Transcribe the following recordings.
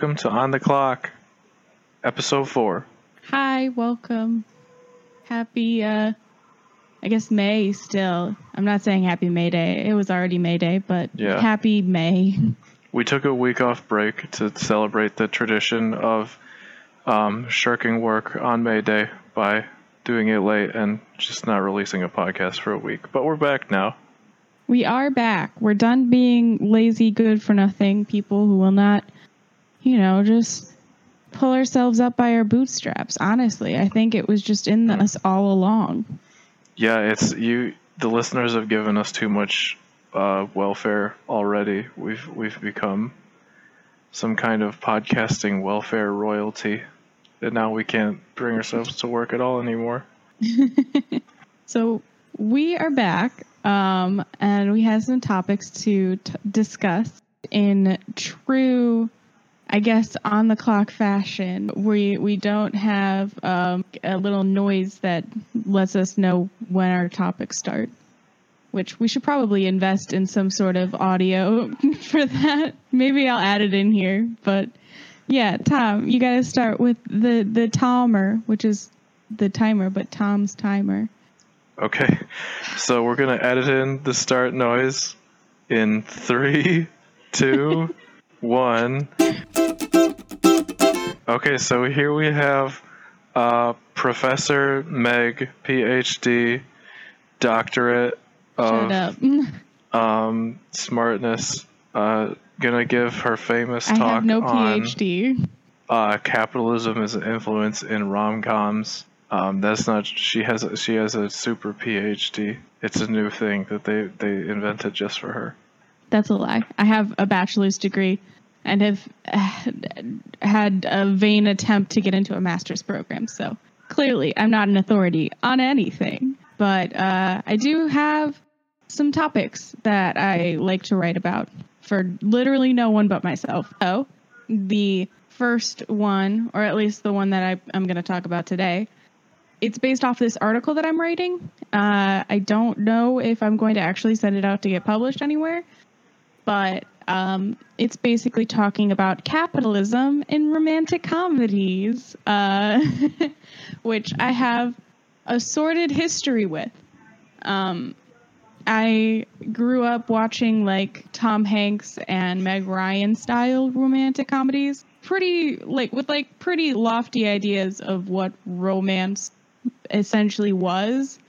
Welcome to On the Clock, episode four. Hi, welcome. Happy, uh, I guess May still. I'm not saying happy May Day. It was already May Day, but Yeah. happy May. We took a week off break to celebrate the tradition of um, shirking work on May Day by doing it late and just not releasing a podcast for a week. But we're back now. We are back. We're done being lazy, good for nothing people who will not, you know, just pull ourselves up by our bootstraps. Honestly, I think it was just in us all along. Yeah, it's you. The listeners have given us too much uh, welfare already. We've we've become some kind of podcasting welfare royalty, and now we can't bring ourselves to work at all anymore. So we are back, um, and we have some topics to t- discuss in true, I guess, on the clock fashion. We we don't have um, a little noise that lets us know when our topics start. Which we should probably invest in some sort of audio for that. Maybe I'll add it in here, but yeah, Tom, you got to start with the the timer, which is the timer, but Tom's timer. Okay, so we're gonna edit in the start noise in three, two, one. Okay, so here we have uh, Professor Meg, PhD, doctorate of um, smartness, uh, gonna give her famous I talk have no on PhD. uh, capitalism as an influence in rom coms. Um, that's not. She has. A, she has a super PhD. It's a new thing that they they invented just for her. That's a lie. I have a bachelor's degree and have had a vain attempt to get into a master's program. So clearly, I'm not an authority on anything. But uh, I do have some topics that I like to write about for literally no one but myself. Oh, the first one, or at least the one that I, I'm going to talk about today, it's based off this article that I'm writing. Uh, I don't know if I'm going to actually send it out to get published anywhere, but um, it's basically talking about capitalism in romantic comedies, uh, which I have a sordid history with. Um, I grew up watching like Tom Hanks and Meg Ryan style romantic comedies, pretty like with like pretty lofty ideas of what romance essentially was.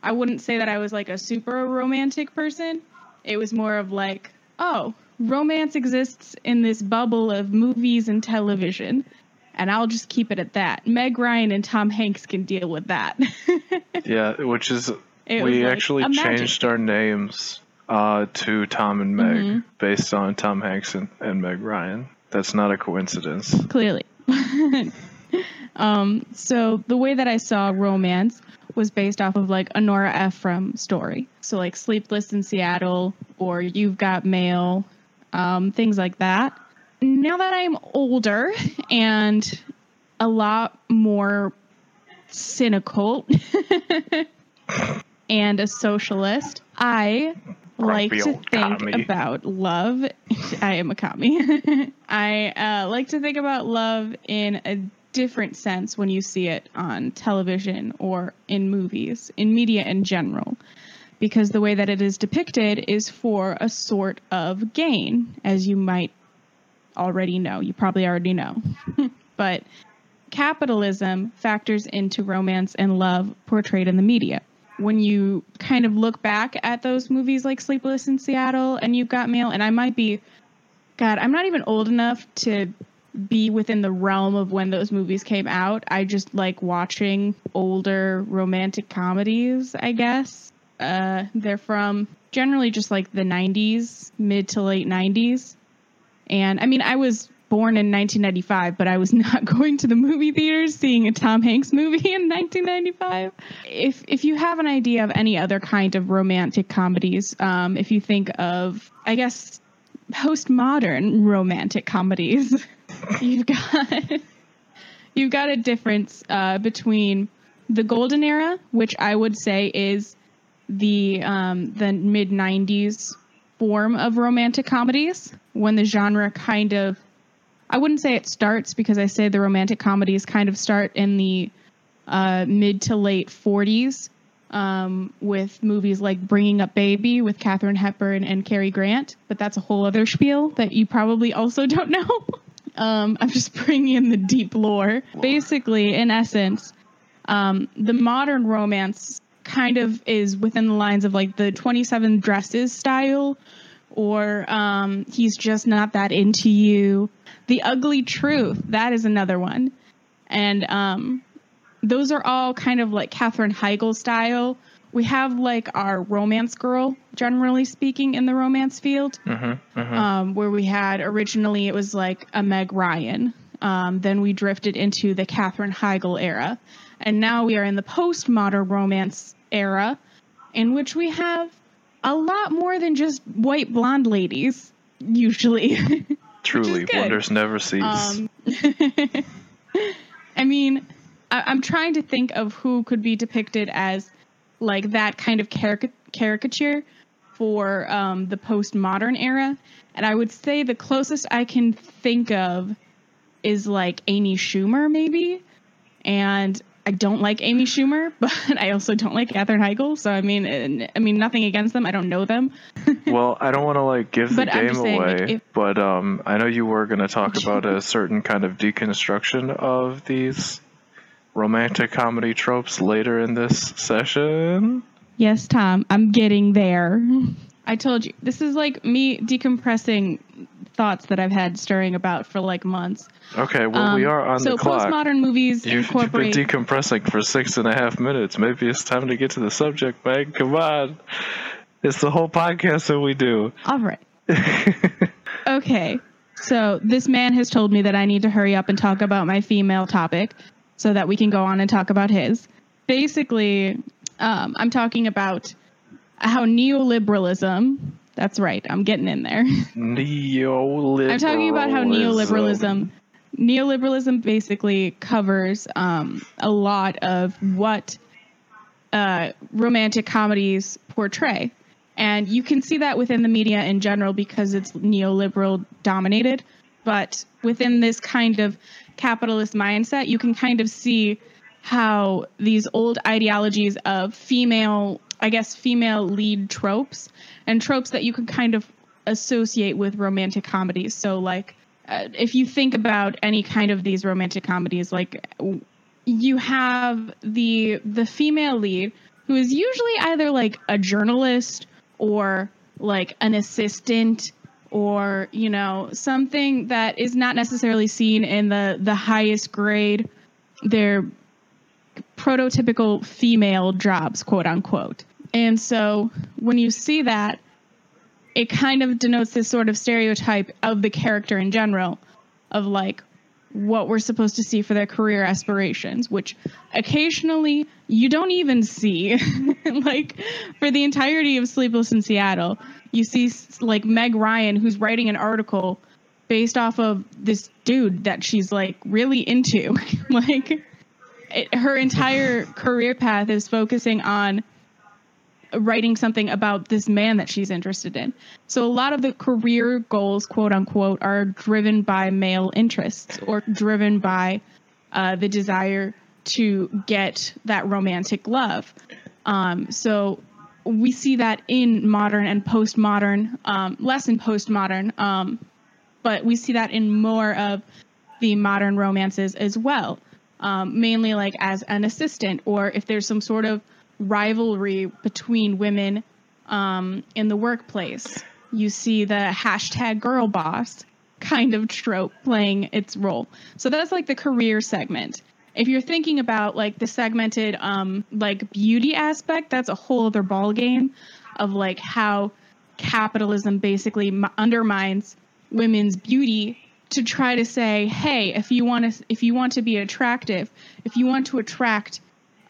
I wouldn't say that I was like a super romantic person. It was more of like, oh, romance exists in this bubble of movies and television. And I'll just keep it at that. Meg Ryan and Tom Hanks can deal with that. Yeah, which is It we like, actually changed our names uh, to Tom and Meg Mhm. based on Tom Hanks and, and Meg Ryan. That's not a coincidence. clearly. um, so the way that I saw romance was based off of like a Nora Ephron story. So like Sleepless in Seattle or You've Got Mail, um, things like that. Now that I'm older and a lot more cynical and a socialist, I like to think commie. about love. I am a commie. I uh, like to think about love in a different sense when you see it on television or in movies, in media in general. Because the way that it is depicted is for a sort of gain, as you might already know. You probably already know. but capitalism factors into romance and love portrayed in the media. When you kind of look back at those movies like Sleepless in Seattle and You've Got Mail, and I might be, God, I'm not even old enough to be within the realm of when those movies came out. I just like watching older romantic comedies, I guess. Uh, they're from generally just like the 90s, mid to late 90s. And I mean, I was born in 1995, but I was not going to the movie theaters seeing a Tom Hanks movie in 1995. If if you have an idea of any other kind of romantic comedies, um, if you think of, I guess, postmodern romantic comedies, you've got you've got a difference uh, between the golden era, which I would say is the um, the mid '90s form of romantic comedies when the genre kind of I wouldn't say it starts because I say the romantic comedies kind of start in the uh, mid to late 40s um, with movies like Bringing Up Baby with Katharine Hepburn and Cary Grant, but that's a whole other spiel that you probably also don't know. um, I'm just bringing in the deep lore. Basically, in essence, um, the modern romance kind of is within the lines of like the 27 dresses style or um, he's just not that into you. The ugly truth, that is another one. And um, those are all kind of like Katherine Heigl style. We have like our romance girl, generally speaking, in the romance field, Mm-hmm, mm-hmm. um, where we had originally it was like a Meg Ryan. Um, then we drifted into the Katherine Heigl era. And now we are in the postmodern romance era, in which we have a lot more than just white blonde ladies, usually. Truly, wonders never cease. Um, I mean, I, I'm trying to think of who could be depicted as like that kind of caric- caricature for um, the postmodern era, and I would say the closest I can think of is like Amy Schumer, maybe. And I don't like Amy Schumer, but I also don't like Katherine Heigl. So I mean, I mean nothing against them. I don't know them. well, I don't want to like give the game saying, away, like, if- but um, I know you were going to talk about a certain kind of deconstruction of these romantic comedy tropes later in this session. Yes, Tom, I'm getting there. I told you, this is like me decompressing thoughts that I've had stirring about for like months. Okay, well we Um, are on so the clock. So postmodern movies You've, you've been decompressing for six and a half minutes. Maybe it's time to get to the subject, Meg. Come on. It's the whole podcast that we do. All right. Okay. So this man has told me that I need to hurry up and talk about my female topic so that we can go on and talk about his. Basically, um, I'm talking about how neoliberalism, that's right, I'm getting in there. Neoliberalism. I'm talking about how neoliberalism neoliberalism basically covers um, a lot of what uh, romantic comedies portray. And you can see that within the media in general because it's neoliberal dominated. But within this kind of capitalist mindset, you can kind of see how these old ideologies of female, I guess, female lead tropes and tropes that you can kind of associate with romantic comedies. So, like, Uh, if you think about any kind of these romantic comedies, like you have the the female lead who is usually either like a journalist or like an assistant or you know something that is not necessarily seen in the the highest grade. They're prototypical female jobs quote unquote. And so when you see that it kind of denotes this sort of stereotype of the character in general of like what we're supposed to see for their career aspirations, which occasionally you don't even see. like for the entirety of Sleepless in Seattle, you see like Meg Ryan who's writing an article based off of this dude that she's like really into. like it, her entire career path is focusing on writing something about this man that she's interested in. So a lot of the career goals, quote unquote, are driven by male interests or driven by uh, the desire to get that romantic love. Um, so we see that in modern and postmodern, um, less in postmodern, um, but we see that in more of the modern romances as well. Um, mainly like as an assistant, or if there's some sort of rivalry between women um, in the workplace. You see the hashtag girl boss kind of trope playing its role. So that's like the career segment. If you're thinking about like the segmented um, like beauty aspect, that's a whole other ball game of like how capitalism basically undermines women's beauty to try to say, hey, if you want to if you want to be attractive, if you want to attract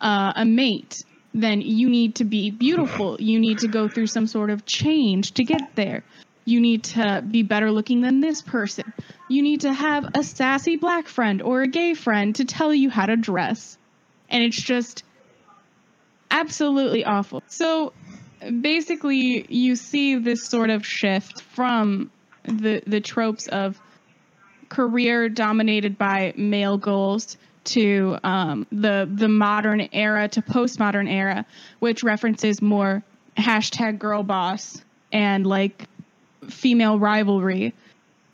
uh, a mate, then you need to be beautiful. You need to go through some sort of change to get there. You need to be better looking than this person. You need to have a sassy black friend or a gay friend to tell you how to dress. And it's just absolutely awful. So basically you see this sort of shift from the the tropes of career dominated by male goals to um, the the modern era to postmodern era, which references more hashtag girl boss and like female rivalry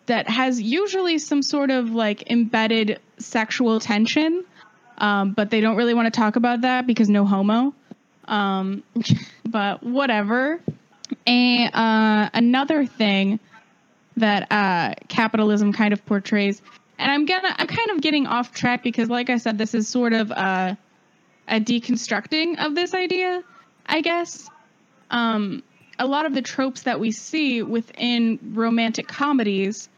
that has usually some sort of like embedded sexual tension, um, but they don't really want to talk about that because no homo. Um, but whatever. And uh, another thing that uh, capitalism kind of portrays, and I'm gonna I'm kind of getting off track because, like I said, this is sort of a, a deconstructing of this idea, I guess. Um, a lot of the tropes that we see within romantic comedies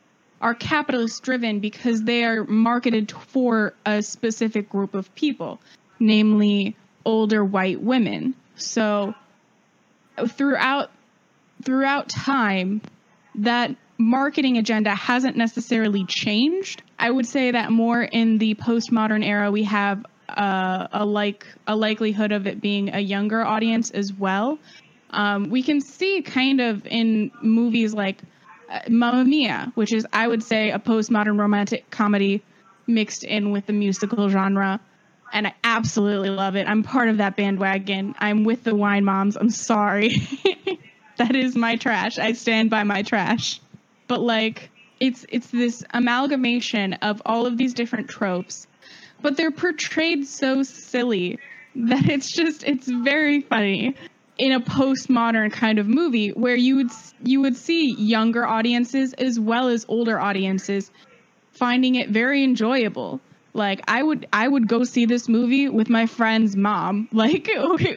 are capitalist driven because they are marketed for a specific group of people, namely older white women. So throughout throughout time that marketing agenda hasn't necessarily changed. I would say that more in the postmodern era we have uh, a like a likelihood of it being a younger audience as well. Um, we can see kind of in movies like uh, Mamma Mia, which is I would say a postmodern romantic comedy mixed in with the musical genre. And I absolutely love it. I'm part of that bandwagon. I'm with the wine moms. I'm sorry. that is my trash. I stand by my trash. But like it's it's this amalgamation of all of these different tropes, but they're portrayed so silly that it's just it's very funny in a postmodern kind of movie where you would you would see younger audiences as well as older audiences finding it very enjoyable. Like i would i would go see this movie with my friend's mom. Like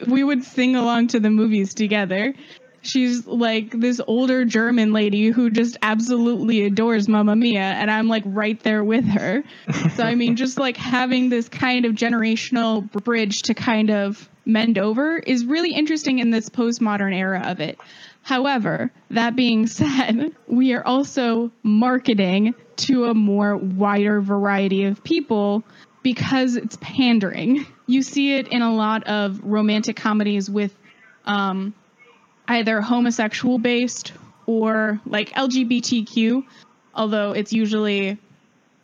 we would sing along to the movies together she's like this older german lady who just absolutely adores mamma mia and i'm like right there with her so i mean just like having this kind of generational bridge to kind of mend over is really interesting in this postmodern era of it. However, that being said, we are also marketing to a more wider variety of people because it's pandering. You see it in a lot of romantic comedies with um, either homosexual based or like LGBTQ, although it's usually,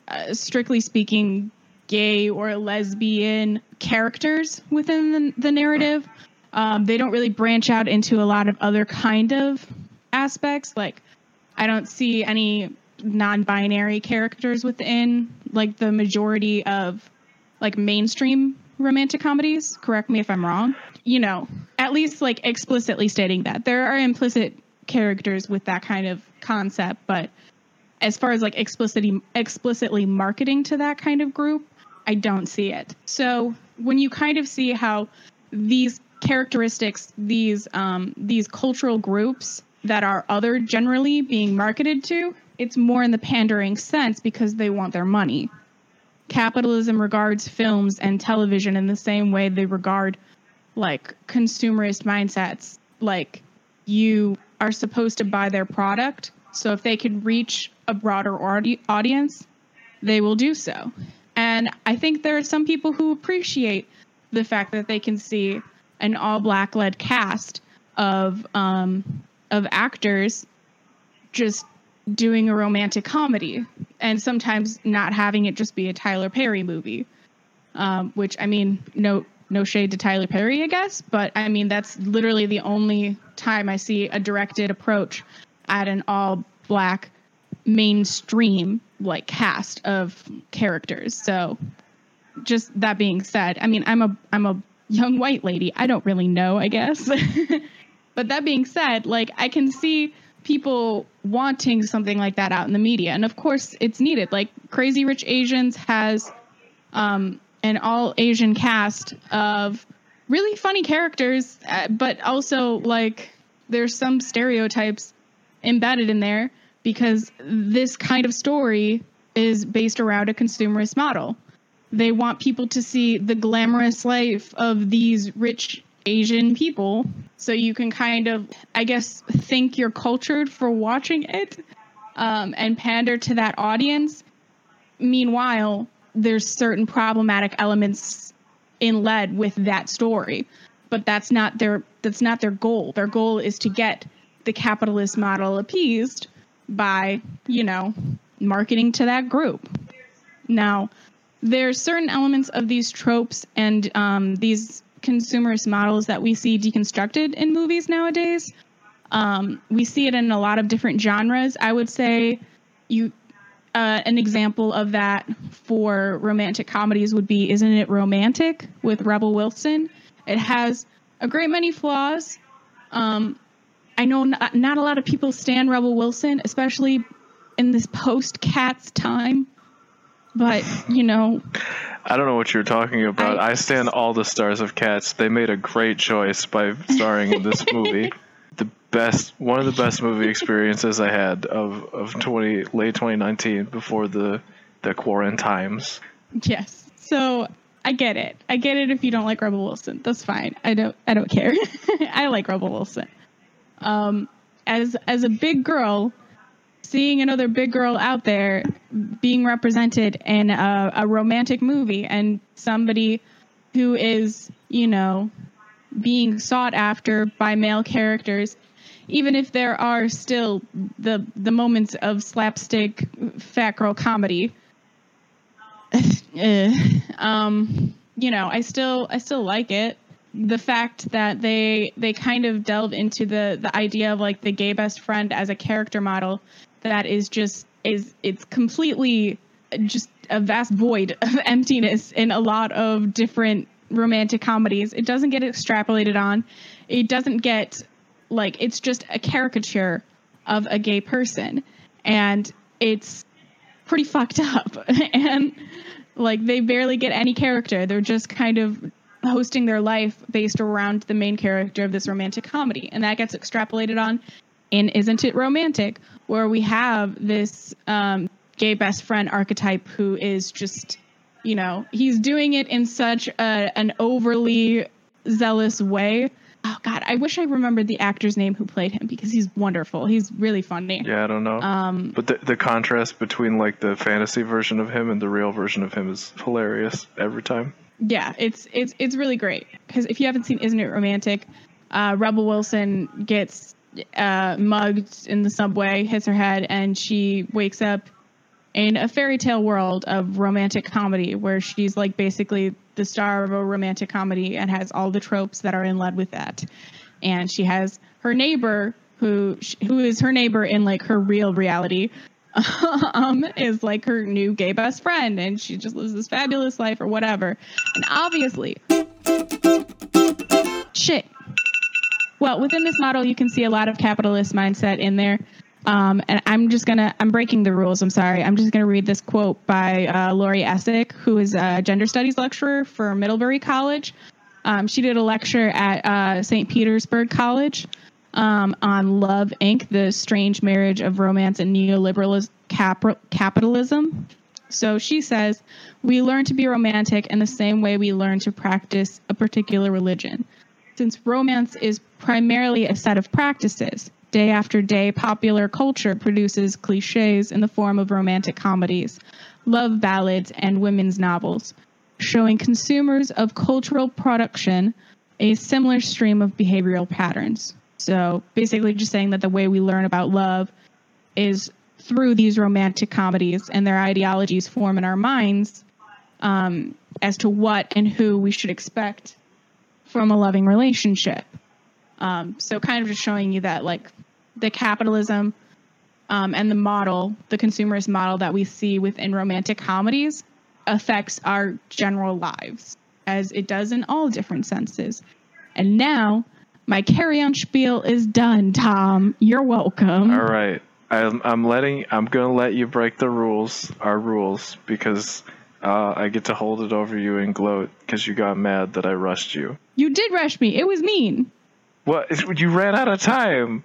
uh, strictly speaking, gay or lesbian characters within the, the narrative. Um, they don't really branch out into a lot of other kind of aspects. Like, I don't see any non-binary characters within like the majority of like mainstream romantic comedies. Correct me if I'm wrong. You know, at least like explicitly stating that there are implicit characters with that kind of concept, but as far as like explicitly explicitly marketing to that kind of group, I don't see it. So when you kind of see how these characteristics, these um, these cultural groups that are other generally being marketed to, it's more in the pandering sense because they want their money. Capitalism regards films and television in the same way they regard like consumerist mindsets. Like you are supposed to buy their product, so if they can reach a broader audi- audience, they will do so. And I think there are some people who appreciate the fact that they can see an all black led cast of um, of actors just doing a romantic comedy and sometimes not having it just be a Tyler Perry movie. Um, which I mean, no no shade to Tyler Perry, I guess, but I mean that's literally the only time I see a directed approach at an all black mainstream like cast of characters. So just that being said, I mean, I'm a I'm a young white lady. I don't really know, I guess. but that being said, like I can see people wanting something like that out in the media. And of course, it's needed. Like Crazy Rich Asians has um, an all Asian cast of really funny characters, uh, but also like there's some stereotypes embedded in there because this kind of story is based around a consumerist model. They want people to see the glamorous life of these rich Asian people. So you can kind of, I guess, think you're cultured for watching it um, and pander to that audience. Meanwhile, there's certain problematic elements in lead with that story, but that's not their that's not their goal. Their goal is to get the capitalist model appeased by, you know, marketing to that group. Now, there's certain elements of these tropes and um, these consumerist models that we see deconstructed in movies nowadays. Um, we see it in a lot of different genres. I would say you uh, an example of that for romantic comedies would be Isn't It Romantic with Rebel Wilson. It has a great many flaws. Um, I know not, not a lot of people stand Rebel Wilson, especially in this post Cats time. But, you know. I don't know what you're talking about. I, I stand all the stars of Cats. They made a great choice by starring in this movie. the best, one of the best movie experiences I had of, of 20, late 2019 before the, the quarantine times. Yes. So I get it. I get it if you don't like Rebel Wilson. That's fine. I don't I don't care. I like Rebel Wilson. Um as as a big girl, seeing another big girl out there being represented in a, a romantic movie and somebody who is, you know, being sought after by male characters, even if there are still the the moments of slapstick fat girl comedy. uh, um, you know, I still I still like it. The fact that they they kind of delve into the the idea of like the gay best friend as a character model that is just is it's completely just a vast void of emptiness in a lot of different romantic comedies. It doesn't get extrapolated on. It doesn't get like it's just a caricature of a gay person and it's pretty fucked up and like they barely get any character. They're just kind of hosting their life based around the main character of this romantic comedy and that gets extrapolated on in Isn't It Romantic where we have this um, gay best friend archetype who is just, you know, he's doing it in such a, an overly zealous way. Oh God, I wish I remembered the actor's name who played him because he's wonderful. He's really funny. Yeah, I don't know. Um, but the the contrast between like the fantasy version of him and the real version of him is hilarious every time. Yeah, it's it's it's really great because if you haven't seen Isn't It Romantic, uh, Rebel Wilson gets uh, mugged in the subway, hits her head, and she wakes up in a fairy tale world of romantic comedy where she's like basically the star of a romantic comedy and has all the tropes that are in lead with that. And she has her neighbor who who is her neighbor in like her real reality um, is like her new gay best friend and she just lives this fabulous life or whatever. And obviously shit well, within this model, you can see a lot of capitalist mindset in there. Um, and I'm just gonna, I'm breaking the rules. I'm sorry. I'm just gonna read this quote by uh, Laurie Essig, who is a gender studies lecturer for Middlebury College. Um, she did a lecture at uh, St. Petersburg College um, on Love Inc., the strange marriage of romance and Neoliberalism cap- capitalism. So she says, We learn to be romantic in the same way we learn to practice a particular religion. Since romance is primarily a set of practices, day after day, popular culture produces cliches in the form of romantic comedies, love ballads, and women's novels, showing consumers of cultural production a similar stream of behavioral patterns. So basically, just saying that the way we learn about love is through these romantic comedies and their ideologies form in our minds um, as to what and who we should expect from a loving relationship. Um, so kind of just showing you that like the capitalism um, and the model, the consumerist model that we see within romantic comedies affects our general lives as it does in all different senses. And now my carry on spiel is done, Tom. You're welcome. All right. I'm, I'm letting, I'm going to let you break the rules, our rules, because uh, I get to hold it over you and gloat because you got mad that I rushed you. You did rush me. It was mean. What? You ran out of time.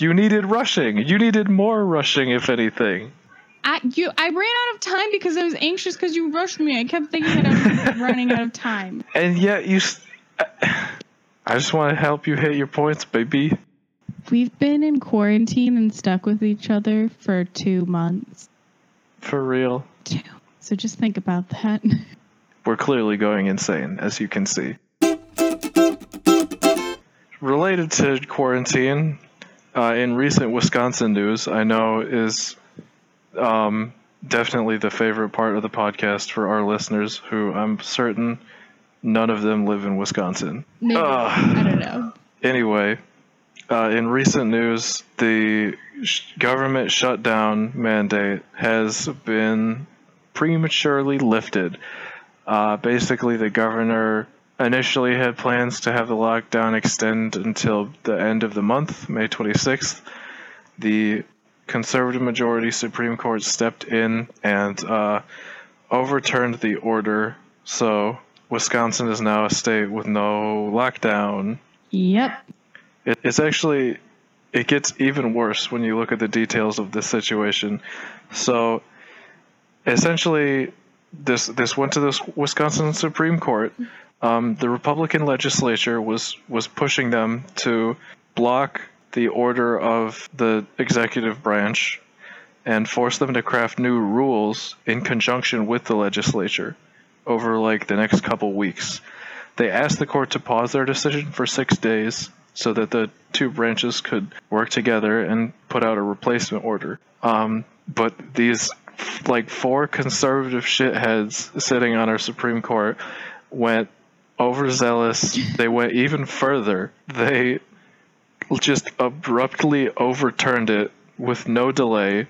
You needed rushing. You needed more rushing, if anything. I you I ran out of time because I was anxious because you rushed me. I kept thinking that I was running out of time. And yet you. I just want to help you hit your points, baby. We've been in quarantine and stuck with each other for two months. For real. Two. So just think about that. We're clearly going insane, as you can see. related to quarantine, uh, in recent Wisconsin news, I know is um, definitely the favorite part of the podcast for our listeners, who I'm certain none of them live in Wisconsin. Maybe. Ugh. I don't know. Anyway, uh, in recent news, the sh- government shutdown mandate has been prematurely lifted. Uh, basically, the governor initially had plans to have the lockdown extend until the end of the month, May 26th. The conservative majority Supreme Court stepped in and uh, overturned the order. So, Wisconsin is now a state with no lockdown. Yep. It, it's actually it gets even worse when you look at the details of this situation. So essentially, this this went to the Wisconsin Supreme Court. Um, the Republican legislature was was pushing them to block the order of the executive branch and force them to craft new rules in conjunction with the legislature over like the next couple weeks. They asked the court to pause their decision for six days so that the two branches could work together and put out a replacement order. Um, but these like four conservative shitheads sitting on our Supreme Court went overzealous. they went even further. They just abruptly overturned it with no delay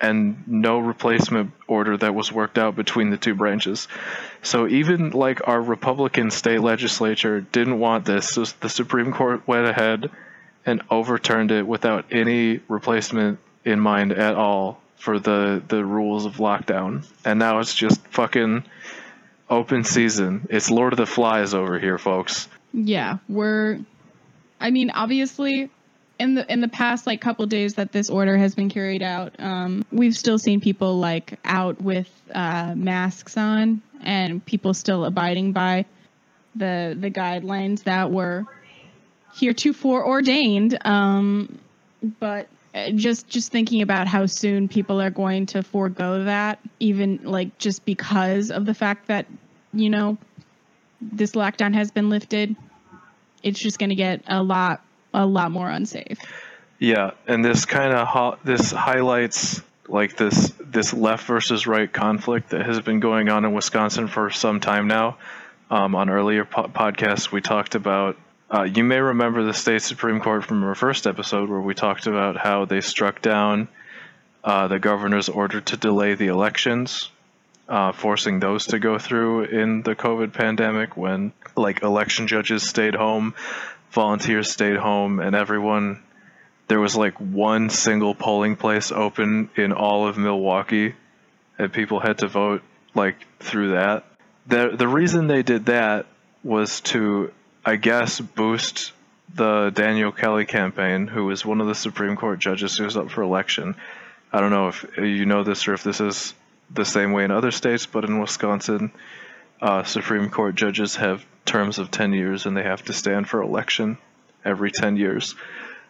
and no replacement order that was worked out between the two branches. So even like our Republican state legislature didn't want this, so the Supreme Court went ahead and overturned it without any replacement in mind at all for the the rules of lockdown. And now it's just fucking open season. It's Lord of the Flies over here, folks. Yeah, we're. I mean, obviously, in the in the past like couple days that this order has been carried out, um, we've still seen people like out with uh, masks on and people still abiding by the the guidelines that were heretofore ordained. Um, but just just thinking about how soon people are going to forego that, even like just because of the fact that you know this lockdown has been lifted, it's just going to get a lot a lot more unsafe. Yeah, and this kind of ho- this highlights like this this left versus right conflict that has been going on in Wisconsin for some time now. Um, on earlier po- podcasts, we talked about. Uh, you may remember the state supreme court from our first episode where we talked about how they struck down uh, the governor's order to delay the elections, uh, forcing those to go through in the COVID pandemic when like election judges stayed home, volunteers stayed home, and everyone there was like one single polling place open in all of Milwaukee, and people had to vote like through that. the The reason they did that was to, I guess, boost the Daniel Kelly campaign, who was one of the Supreme Court judges who was up for election. I don't know if you know this or if this is the same way in other states, but in Wisconsin, uh, Supreme Court judges have terms of 10 years and they have to stand for election every 10 years.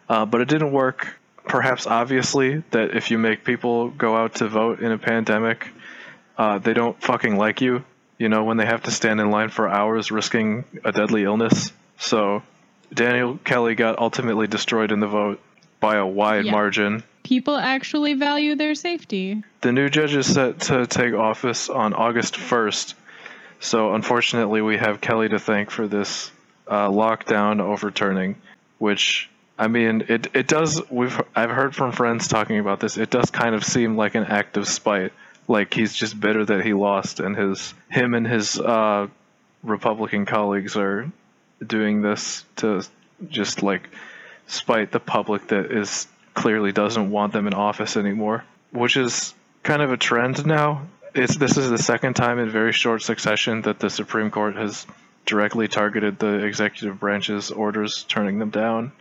Uh, but it didn't work. Perhaps obviously that if you make people go out to vote in a pandemic, uh, they don't fucking like you. You know when they have to stand in line for hours risking a deadly illness. So Daniel Kelly got ultimately destroyed in the vote by a wide Yeah. margin. People actually value their safety. The new judge is set to take office on August 1st. So unfortunately, we have Kelly to thank for this uh, lockdown overturning, which I mean, it it does. We've I've heard from friends talking about this. It does kind of seem like an act of spite, like he's just bitter that he lost, and his him and his uh, Republican colleagues are doing this to just like spite the public that is clearly doesn't want them in office anymore, which is kind of a trend now. It's this is the second time in very short succession that the Supreme Court has directly targeted the executive branch's orders, turning them down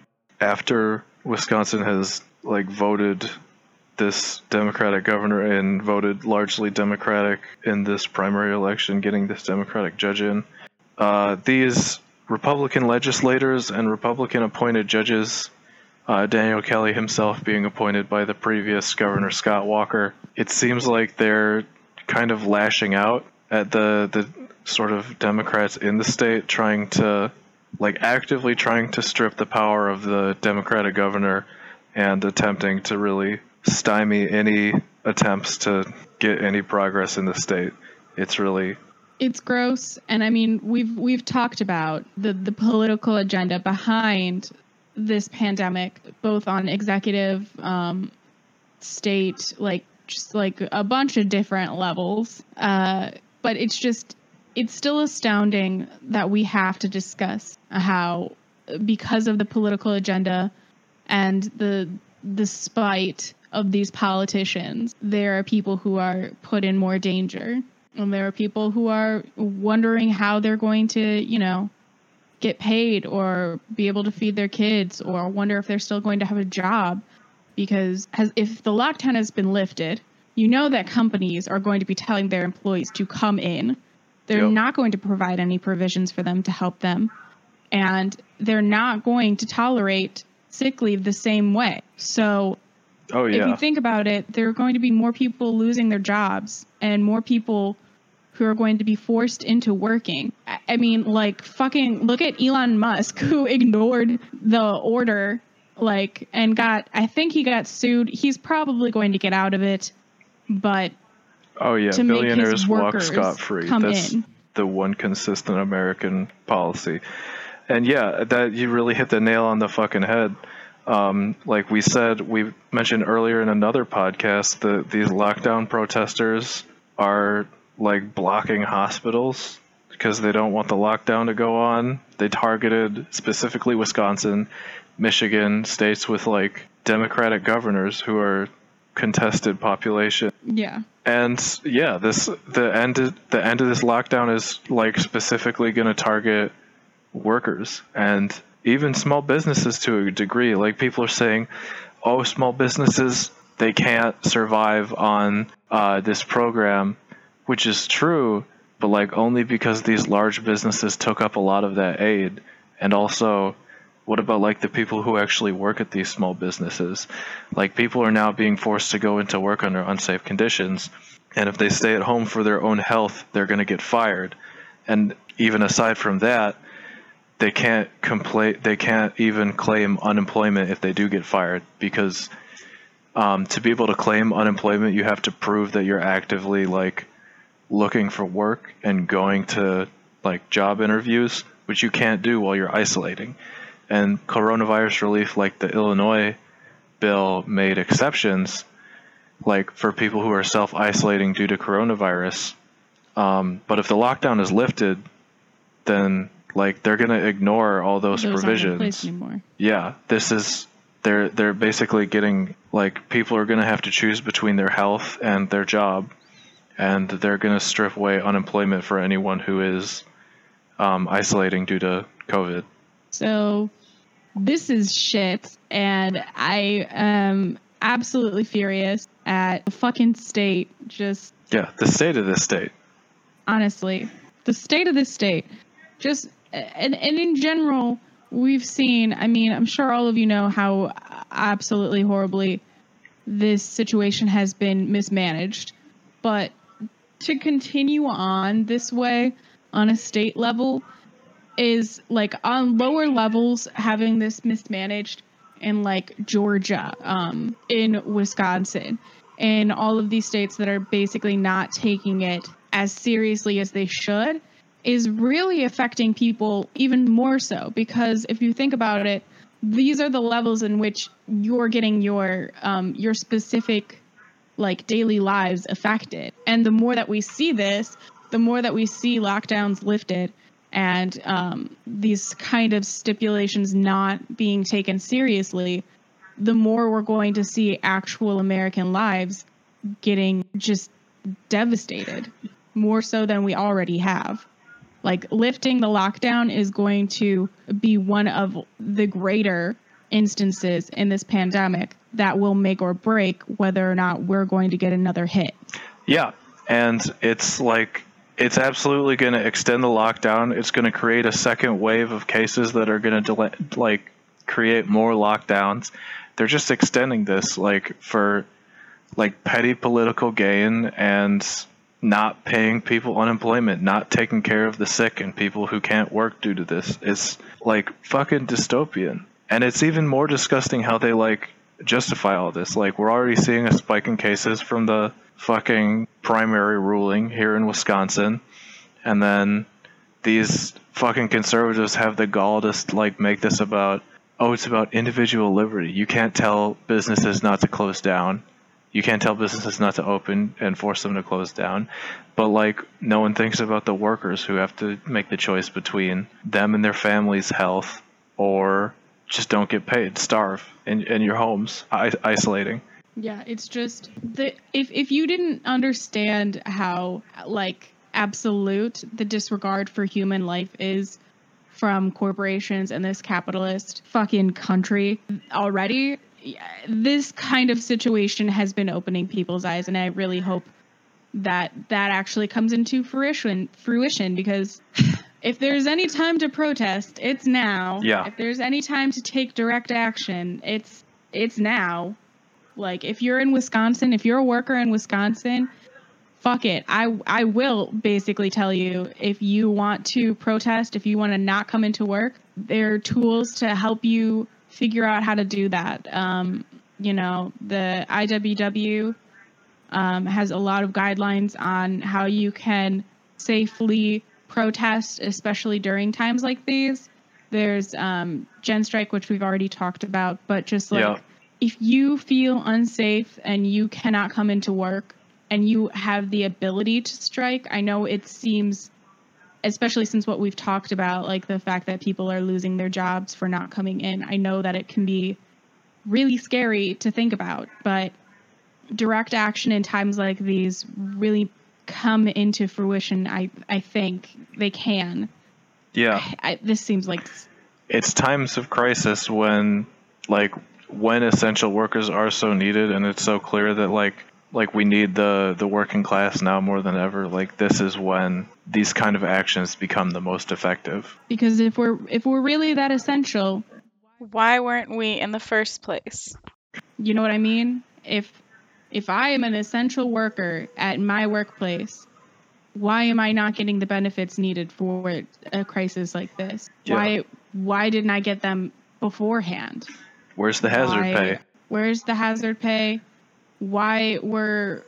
after Wisconsin has like voted this Democratic governor and voted largely Democratic in this primary election, getting this Democratic judge in. Uh, these Republican legislators and Republican appointed judges, uh, Daniel Kelly himself being appointed by the previous Governor Scott Walker, it seems like they're kind of lashing out at the the sort of Democrats in the state, trying to like actively trying to strip the power of the Democratic governor and attempting to really stymie any attempts to get any progress in the state. It's really it's gross and i mean we've we've talked about the the political agenda behind this pandemic both on executive um, state like just like a bunch of different levels uh, but it's just it's still astounding that we have to discuss how because of the political agenda and the the spite of these politicians. There are people who are put in more danger and there are people who are wondering how they're going to you know get paid or be able to feed their kids or wonder if they're still going to have a job. Because as, if the lockdown has been lifted you know that companies are going to be telling their employees to come in. They're yep. not going to provide any provisions for them to help them. And they're not going to tolerate sick leave the same way. So oh, yeah. if you think about it there are going to be more people losing their jobs and more people who are going to be forced into working. I mean, like, fucking look at Elon Musk, who ignored the order, like, and got, I think he got sued. He's probably going to get out of it, but. Oh, yeah, billionaires walk scot free. That's in. the one consistent American policy. And yeah, that you really hit the nail on the fucking head. Um, like we said, we mentioned earlier in another podcast that these lockdown protesters are like blocking hospitals because they don't want the lockdown to go on. They targeted specifically Wisconsin, Michigan, states with like Democratic governors who are contested population. Yeah. And yeah, this the end the end of this lockdown is like specifically going to target workers and even small businesses to a degree. Like people are saying, "Oh, small businesses they can't survive on uh, this program which is true, but like only because these large businesses took up a lot of that aid. And also, what about like the people who actually work at these small businesses? Like people are now being forced to go into work under unsafe conditions. And if they stay at home for their own health, they're going to get fired. And even aside from that, they can't complain. They can't even claim unemployment if they do get fired because um, to be able to claim unemployment, you have to prove that you're actively like looking for work and going to like job interviews, which you can't do while you're isolating. And coronavirus relief, like the Illinois bill, made exceptions, like for people who are self isolating due to coronavirus. Um, but if the lockdown is lifted, then like they're gonna ignore all those, those provisions. Yeah, this is they're they're basically getting like people are gonna have to choose between their health and their job and they're going to strip away unemployment for anyone who is um, isolating due to COVID. So this is shit, and I am absolutely furious at the fucking state. Just yeah, the state of this state. Honestly, the state of this state. Just and and in general, we've seen. I mean, I'm sure all of you know how absolutely horribly this situation has been mismanaged, but to continue on this way on a state level is like on lower levels having this mismanaged in like Georgia, um, in Wisconsin, in all of these states that are basically not taking it as seriously as they should is really affecting people even more so because if you think about it, these are the levels in which you're getting your um, your specific like daily lives affected. And the more that we see this, the more that we see lockdowns lifted and um, these kind of stipulations not being taken seriously, the more we're going to see actual American lives getting just devastated, more so than we already have. Like lifting the lockdown is going to be one of the greater instances in this pandemic that will make or break whether or not we're going to get another hit. Yeah. And it's like, it's absolutely going to extend the lockdown. It's going to create a second wave of cases that are going to delay, like create more lockdowns. They're just extending this like for like petty political gain and not paying people unemployment, not taking care of the sick and people who can't work due to this. It's like fucking dystopian. And it's even more disgusting how they like justify all this. Like we're already seeing a spike in cases from the fucking primary ruling here in Wisconsin. And then these fucking conservatives have the gall to like make this about oh it's about individual liberty. You can't tell businesses not to close down you can't tell businesses not to open and force them to close down. But like no one thinks about the workers who have to make the choice between them and their family's health or just don't get paid, starve in, in your homes, isolating. Yeah, it's just the if if you didn't understand how like absolute the disregard for human life is from corporations and this capitalist fucking country already, this kind of situation has been opening people's eyes, and I really hope that that actually comes into fruition. Fruition, because if there's any time to protest, it's now. Yeah. If there's any time to take direct action, it's it's now. Like if you're in Wisconsin, if you're a worker in Wisconsin, fuck it. I I will basically tell you if you want to protest, if you want to not come into work, there are tools to help you figure out how to do that. Um, you know, the IWW um, has a lot of guidelines on how you can safely protest, especially during times like these. There's um, Gen Strike, which we've already talked about, but just like Yeah. if you feel unsafe and you cannot come into work and you have the ability to strike, I know it seems especially since what we've talked about, like the fact that people are losing their jobs for not coming in. I know that it can be really scary to think about, but direct action in times like these really come into fruition. I I think they can. Yeah. I, this seems like It's times of crisis when like when essential workers are so needed and it's so clear that like like we need the the working class now more than ever like this is when these kind of actions become the most effective because if we're if we're really that essential, Why weren't we in the first place? you know what I mean? If if I am an essential worker at my workplace, why am I not getting the benefits needed for a crisis like this? Yeah. Why why didn't I get them beforehand? where's the hazard Why- pay Where's the hazard pay? Why were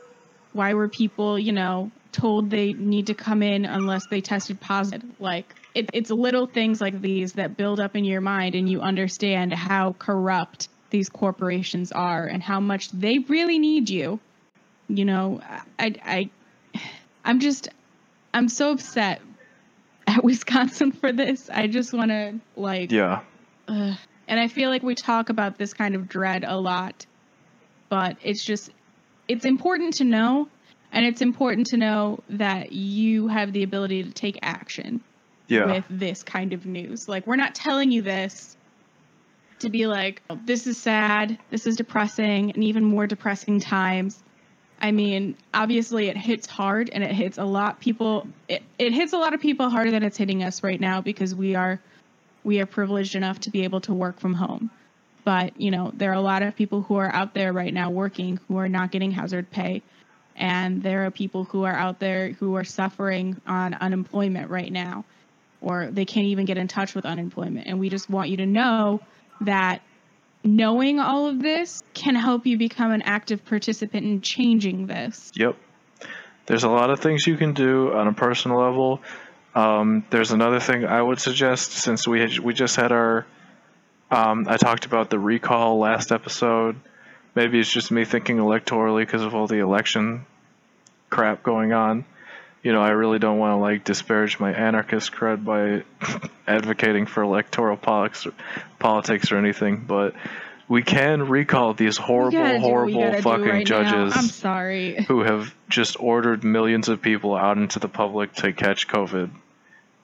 why were people, you know, told they need to come in unless they tested positive? Like it, it's little things like these that build up in your mind and you understand how corrupt these corporations are and how much they really need you. You know, I I I'm just I'm so upset at Wisconsin for this. I just want to like yeah. And I feel like we talk about this kind of dread a lot, but it's just, it's important to know, and it's important to know that you have the ability to take action yeah with this kind of news. Like, we're not telling you this to be like, "Oh, this is sad, this is depressing, and even more depressing times. I mean, obviously it hits hard and it hits a lot people it, it hits a lot of people harder than it's hitting us right now because we are we are privileged enough to be able to work from home. But, you know, there are a lot of people who are out there right now working who are not getting hazard pay. And there are people who are out there who are suffering on unemployment right now, or they can't even get in touch with unemployment. And we just want you to know that knowing all of this can help you become an active participant in changing this. Yep. There's a lot of things you can do on a personal level. Um, there's another thing I would suggest since we had, we just had our um, I talked about the recall last episode. Maybe it's just me thinking electorally because of all the election crap going on. You know, I really don't want to like disparage my anarchist cred by advocating for electoral politics, politics or anything, but we can recall these horrible, gotta do what we horrible fucking right now. judges I'm sorry. who have just ordered millions of people out into the public to catch COVID.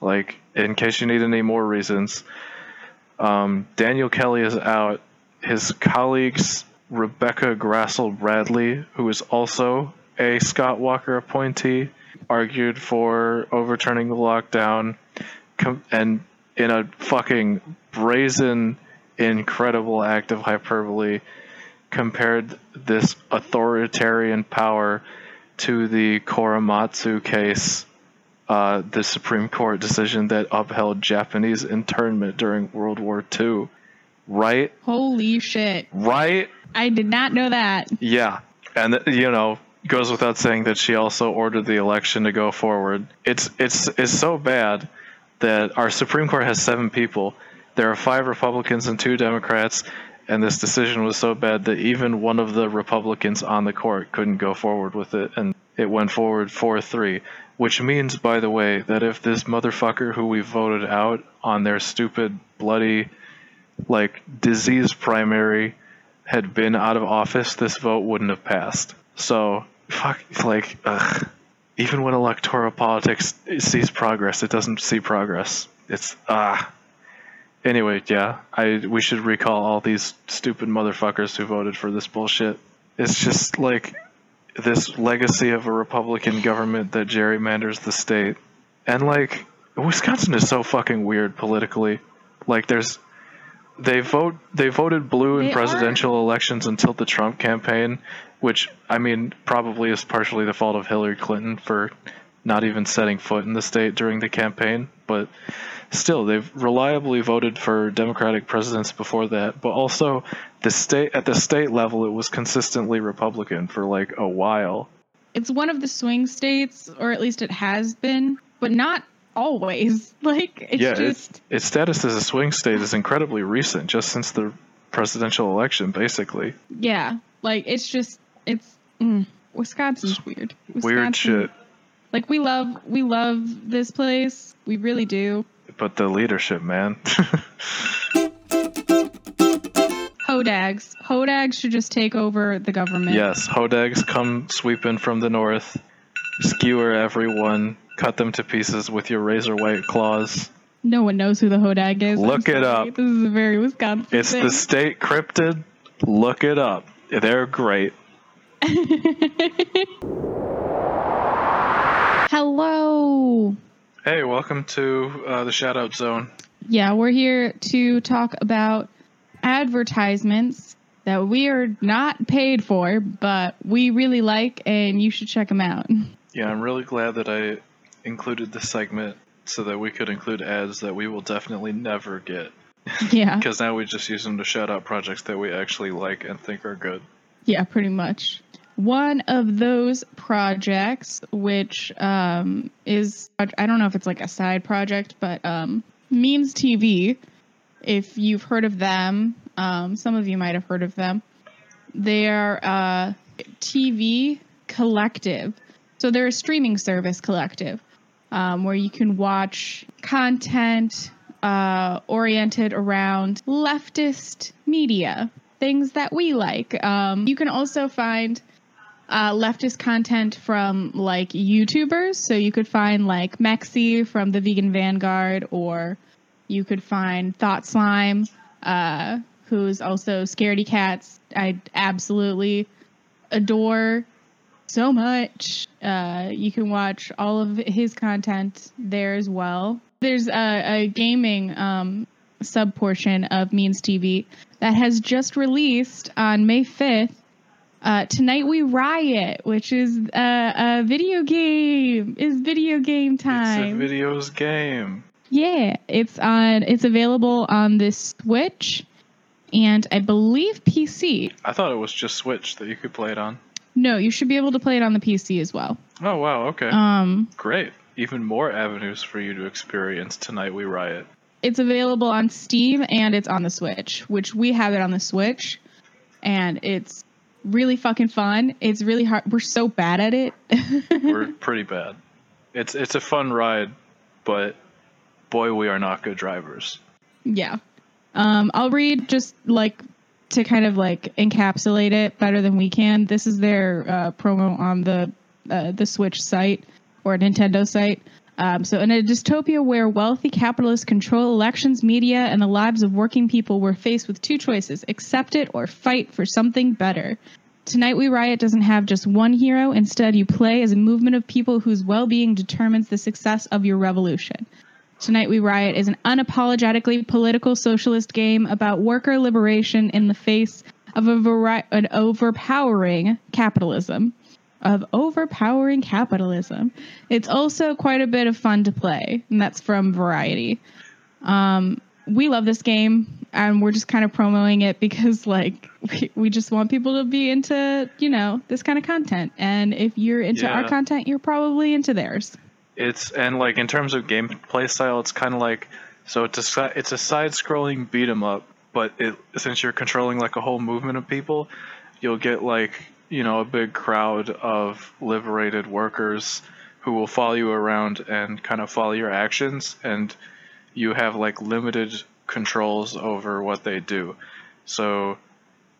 Like, in case you need any more reasons, um, Daniel Kelly is out. His colleagues, Rebecca Grassl Bradley, who is also a Scott Walker appointee, argued for overturning the lockdown. Com- and in a fucking brazen, incredible act of hyperbole, compared this authoritarian power to the Korematsu case, uh, the Supreme Court decision that upheld Japanese internment during World War II. Right? Holy shit. Right? I did not know that. Yeah. And, you know, goes without saying that she also ordered the election to go forward. It's it's it's so bad that our Supreme Court has seven people. There are five Republicans and two Democrats, and this decision was so bad that even one of the Republicans on the court couldn't go forward with it, and it went forward 4 3. Which means, by the way, that if this motherfucker who we voted out on their stupid, bloody, like, disease primary had been out of office, this vote wouldn't have passed. So, fuck, like, ugh. Even when electoral politics sees progress, it doesn't see progress. It's, ah. Anyway, yeah, I we should recall all these stupid motherfuckers who voted for this bullshit. It's just like this legacy of a Republican government that gerrymanders the state. And like Wisconsin is so fucking weird politically. Like there's they vote they voted blue in They are. presidential elections until the Trump campaign, which I mean probably is partially the fault of Hillary Clinton for not even setting foot in the state during the campaign, but still they've reliably voted for democratic presidents before that but also the state at the state level it was consistently republican for like a while It's one of the swing states, or at least it has been, but not always. Like, it's yeah just. it, its status as a swing state is incredibly recent just since the presidential election basically Yeah, like it's just it's mm, Wisconsin's weird. weird Wisconsin- shit Like we love we love this place. We really do. but the leadership man Hodags. Hodags should just take over the government. yes hodags come sweeping from the north skewer everyone cut them to pieces with your razor white claws No one knows who the Hodag is. Look it up. This is a very Wisconsin it's thing. the state cryptid look it up they're great Hello. Hey, welcome to uh, the Shoutout Zone. Yeah, we're here to talk about advertisements that we are not paid for, but we really like, and you should check them out. Yeah, I'm really glad that I included this segment so that we could include ads that we will definitely never get. Yeah, Because now we just use them to shout out projects that we actually like and think are good. yeah, pretty much. One of those projects, which um, is, I don't know if it's like a side project, but um, Means TV, if you've heard of them, um, some of you might have heard of them. They are a TV collective. So they're a streaming service collective um, where you can watch content uh, oriented around leftist media, things that we like. Um, you can also find uh, leftist content from like YouTubers. So you could find like Mexie from the Vegan Vanguard, or you could find Thought Slime, uh, who's also Scaredy Cats. I absolutely adore so much. Uh, you can watch all of his content there as well. There's a, a gaming um, sub portion of Means TV that has just released on May 5th. Uh, Tonight We Riot, which is a, a video game. Is video game time. It's a videos game. Yeah, it's on. It's available on the Switch, and I believe PC. I thought it was just Switch that you could play it on. No, you should be able to play it on the PC as well. Oh, wow, okay. Um, Great. Even more avenues for you to experience Tonight We Riot. it's available on Steam and it's on the Switch, which we have it on the Switch, and it's really fucking fun. It's really hard. We're so bad at it. We're pretty bad. It's it's a fun ride, but boy, we are not good drivers. Yeah. Um, I'll read just like to kind of like encapsulate it better than we can. This is their uh, promo on the uh, the Switch site or Nintendo site. Um, so, in a dystopia where wealthy capitalists control elections, media, and the lives of working people, we're faced with two choices accept it or fight for something better. Tonight We Riot doesn't have just one hero. Instead, you play as a movement of people whose well being determines the success of your revolution. Tonight We Riot is an unapologetically political socialist game about worker liberation in the face of a vari- an overpowering capitalism. of overpowering capitalism. It's also quite a bit of fun to play, and that's from Variety. Um, we love this game, and we're just kind of promoting it because, like, we, we just want people to be into, you know, this kind of content. And if you're into Yeah. our content, you're probably into theirs. It's and like in terms of gameplay style, it's kind of like so it's a it's a side-scrolling beat 'em up, but it since you're controlling like a whole movement of people, you'll get like you know a big crowd of liberated workers who will follow you around and kind of follow your actions, and you have like limited controls over what they do. So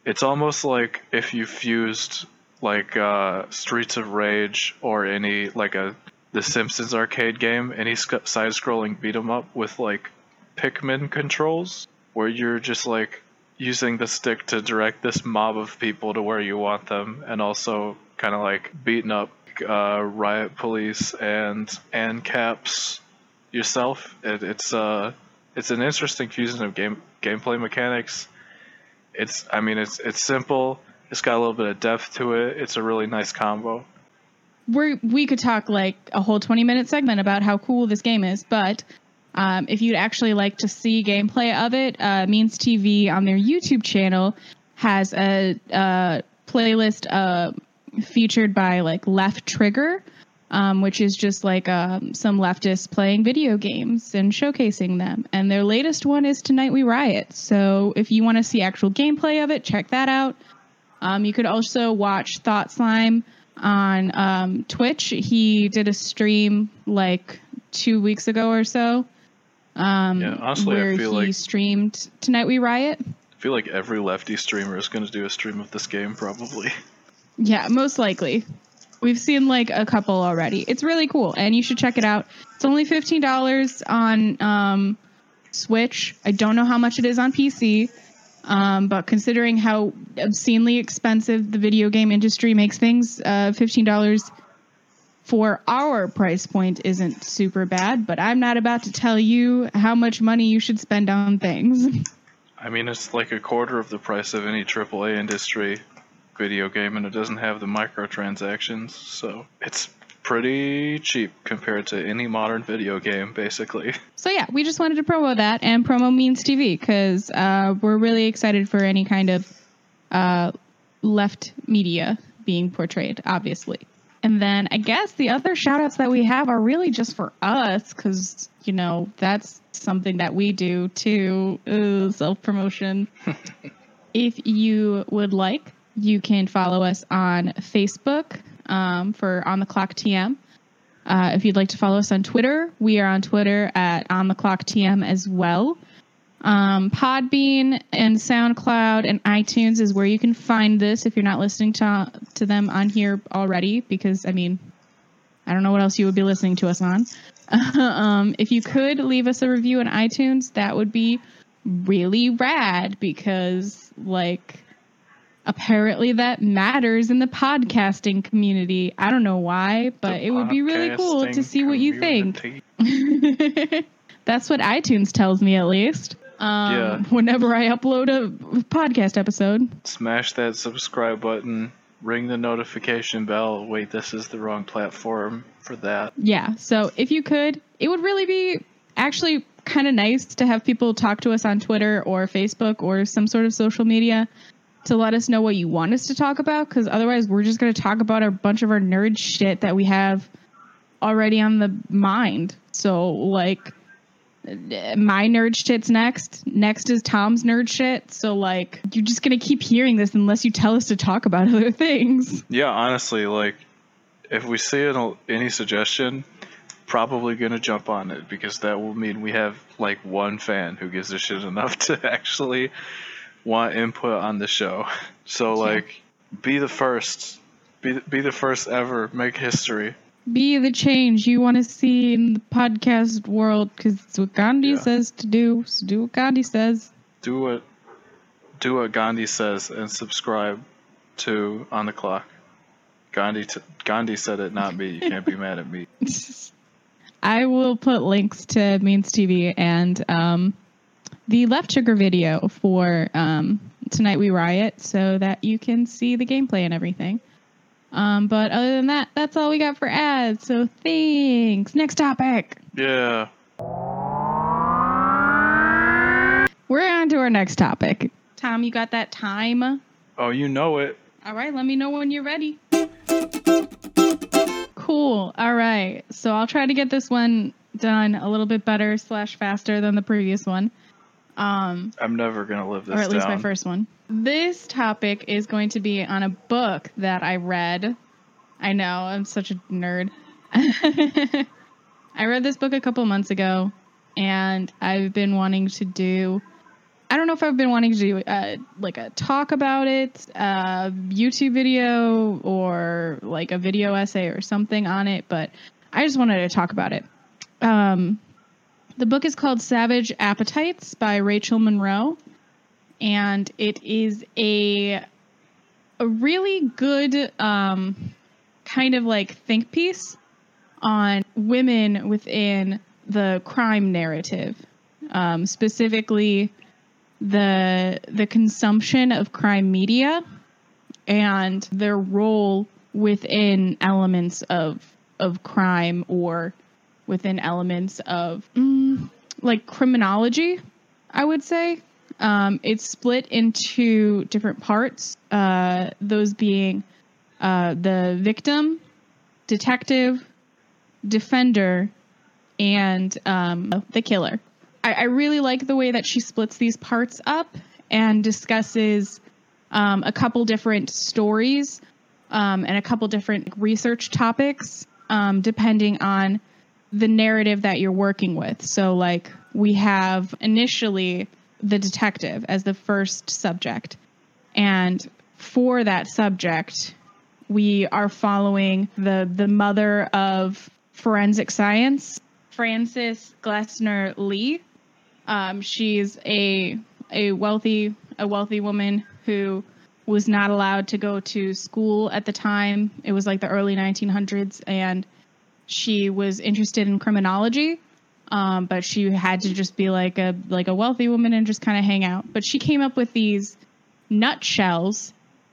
it's almost like if you fused like uh, Streets of Rage or any like a the Simpsons arcade game, any sc- side-scrolling beat 'em up with like Pikmin controls, where you're just like using the stick to direct this mob of people to where you want them, and also kind of like beating up uh, riot police and and caps yourself. It, it's uh it's an interesting fusion of game gameplay mechanics. It's I mean it's it's simple. It's got a little bit of depth to it. It's a really nice combo. We're we could talk like a whole 20 minute segment about how cool this game is but um, if you'd actually like to see gameplay of it uh, means tv on their youtube channel has a, uh playlist uh, featured by like left trigger um, which is just like um, some leftists playing video games and showcasing them. And their latest one is tonight we riot. So if you want to see actual gameplay of it check that out. Um, you could also watch Thought Slime on um, Twitch. He did a stream like two weeks ago or so. Um, Yeah, honestly, I where feel he like- streamed Tonight We Riot. I feel like every lefty streamer is going to do a stream of this game, probably. Yeah, most likely. We've seen like a couple already. It's really cool, and you should check it out. It's only fifteen dollars on um, Switch. I don't know how much it is on PC, um, but considering how obscenely expensive the video game industry makes things, uh, fifteen dollars for our price point isn't super bad. But I'm not about to tell you how much money you should spend on things. I mean, it's like a quarter of the price of any AAA industry video game, and it doesn't have the microtransactions, so it's pretty cheap compared to any modern video game, basically. So yeah, we just wanted to promo that, and promo means TV because uh, we're really excited for any kind of uh, left media being portrayed, obviously. And then I guess the other shout outs that we have are really just for us because, you know, that's something that we do too self promotion. if you would like, you can follow us on Facebook um, for On the Clock TM. Uh, if you'd like to follow us on Twitter, we are on Twitter at On the Clock TM as well. Um, Podbean and SoundCloud and iTunes is where you can find this if you're not listening to to them on here already. Because I mean, I don't know what else you would be listening to us on. um, if you could leave us a review on iTunes, that would be really rad. Because like apparently that matters in the podcasting community. I don't know why, but The it would be really cool to see what you think. That's what iTunes tells me, at least. Um, Yeah. Whenever I upload a podcast episode. Smash that subscribe button, ring the notification bell. Wait, this is the wrong platform for that. Yeah. So if you could, it would really be actually kind of nice to have people talk to us on Twitter or Facebook or some sort of social media to let us know what you want us to talk about. Because otherwise, we're just going to talk about a bunch of our nerd shit that we have already on the mind. So, like, my nerd shit's next. Next is Tom's nerd shit. So, like, you're just going to keep hearing this unless you tell us to talk about other things. Yeah, honestly, like if we see an, any suggestion, probably gonna jump on it because that will mean we have like one fan who gives a shit enough to actually want input on the show. So like, be the first, be the- be the first ever, make history. be the change you want to see in the podcast world because it's what Gandhi Yeah. says to do. So do what Gandhi says. Do what, do what Gandhi says and subscribe to on the clock. Gandhi t- Gandhi said it, not me. You can't be mad at me. I will put links to Means TV and um, the Left Trigger video for um, Tonight We Riot so that you can see the gameplay and everything. Um, but other than that, that's all we got for ads. So thanks. Next topic. Yeah. We're on to our next topic. Tom, you got that time? Oh, you know it. All right, let me know when you're ready. Cool. All right. So I'll try to get this one done a little bit better slash faster than the previous one. Um, I'm never gonna live this or at least down. my first one. This topic is going to be on a book that I read. I know, I'm such a nerd. I read this book a couple months ago, and I've been wanting to do. I don't know if I've been wanting to do uh, like a talk about it, a YouTube video, or like a video essay or something on it, but I just wanted to talk about it. Um, the book is called Savage Appetites by Rachel Monroe, and it is a a really good um, kind of like think piece on women within the crime narrative, um, specifically the the consumption of crime media and their role within elements of of crime or within elements of mm, like criminology, I would say. Um, it's split into different parts, uh, those being uh, the victim, detective, defender, and um, the killer. I, I really like the way that she splits these parts up and discusses um, a couple different stories um, and a couple different research topics, um, depending on the narrative that you're working with. So, like, we have initially the detective as the first subject. And for that subject, we are following the, the mother of forensic science, Frances Glessner Lee. Um, she's a a wealthy a wealthy woman who was not allowed to go to school at the time. It was like the early 1900s, and she was interested in criminology, um, but she had to just be like a like a wealthy woman and just kind of hang out. But she came up with these nutshells,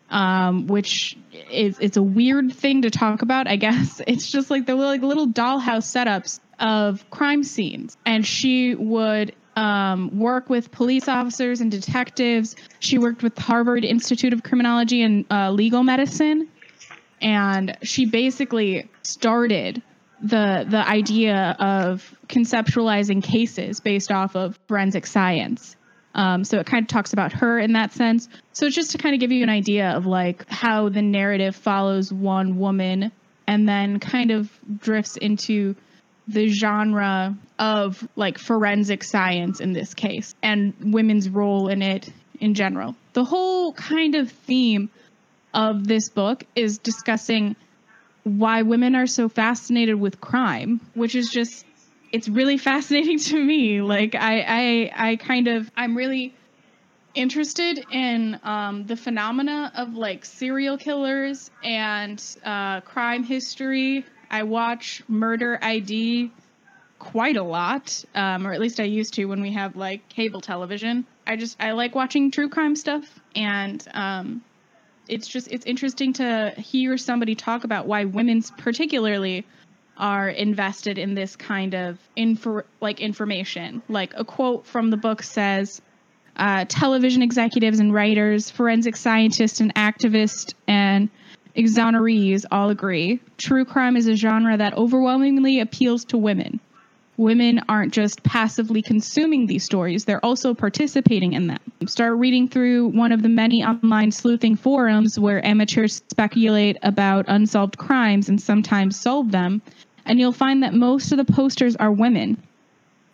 um, which is it's a weird thing to talk about. I guess it's just like the like little dollhouse setups of crime scenes, and she would um, work with police officers and detectives. She worked with Harvard Institute of Criminology and uh, Legal Medicine, and she basically started the the idea of conceptualizing cases based off of forensic science. Um, so it kind of talks about her in that sense. So it's just to kind of give you an idea of like how the narrative follows one woman and then kind of drifts into the genre of like forensic science in this case and women's role in it in general. The whole kind of theme of this book is discussing why women are so fascinated with crime, which is just it's really fascinating to me. Like I I I kind of I'm really interested in um, the phenomena of like serial killers and uh, crime history. I watch Murder ID quite a lot, um, or at least I used to when we have like cable television. I just I like watching true crime stuff, and um, it's just it's interesting to hear somebody talk about why women's particularly are invested in this kind of info like information. Like a quote from the book says. Uh, television executives and writers, forensic scientists and activists, and exonerees all agree true crime is a genre that overwhelmingly appeals to women. Women aren't just passively consuming these stories, they're also participating in them. Start reading through one of the many online sleuthing forums where amateurs speculate about unsolved crimes and sometimes solve them, and you'll find that most of the posters are women.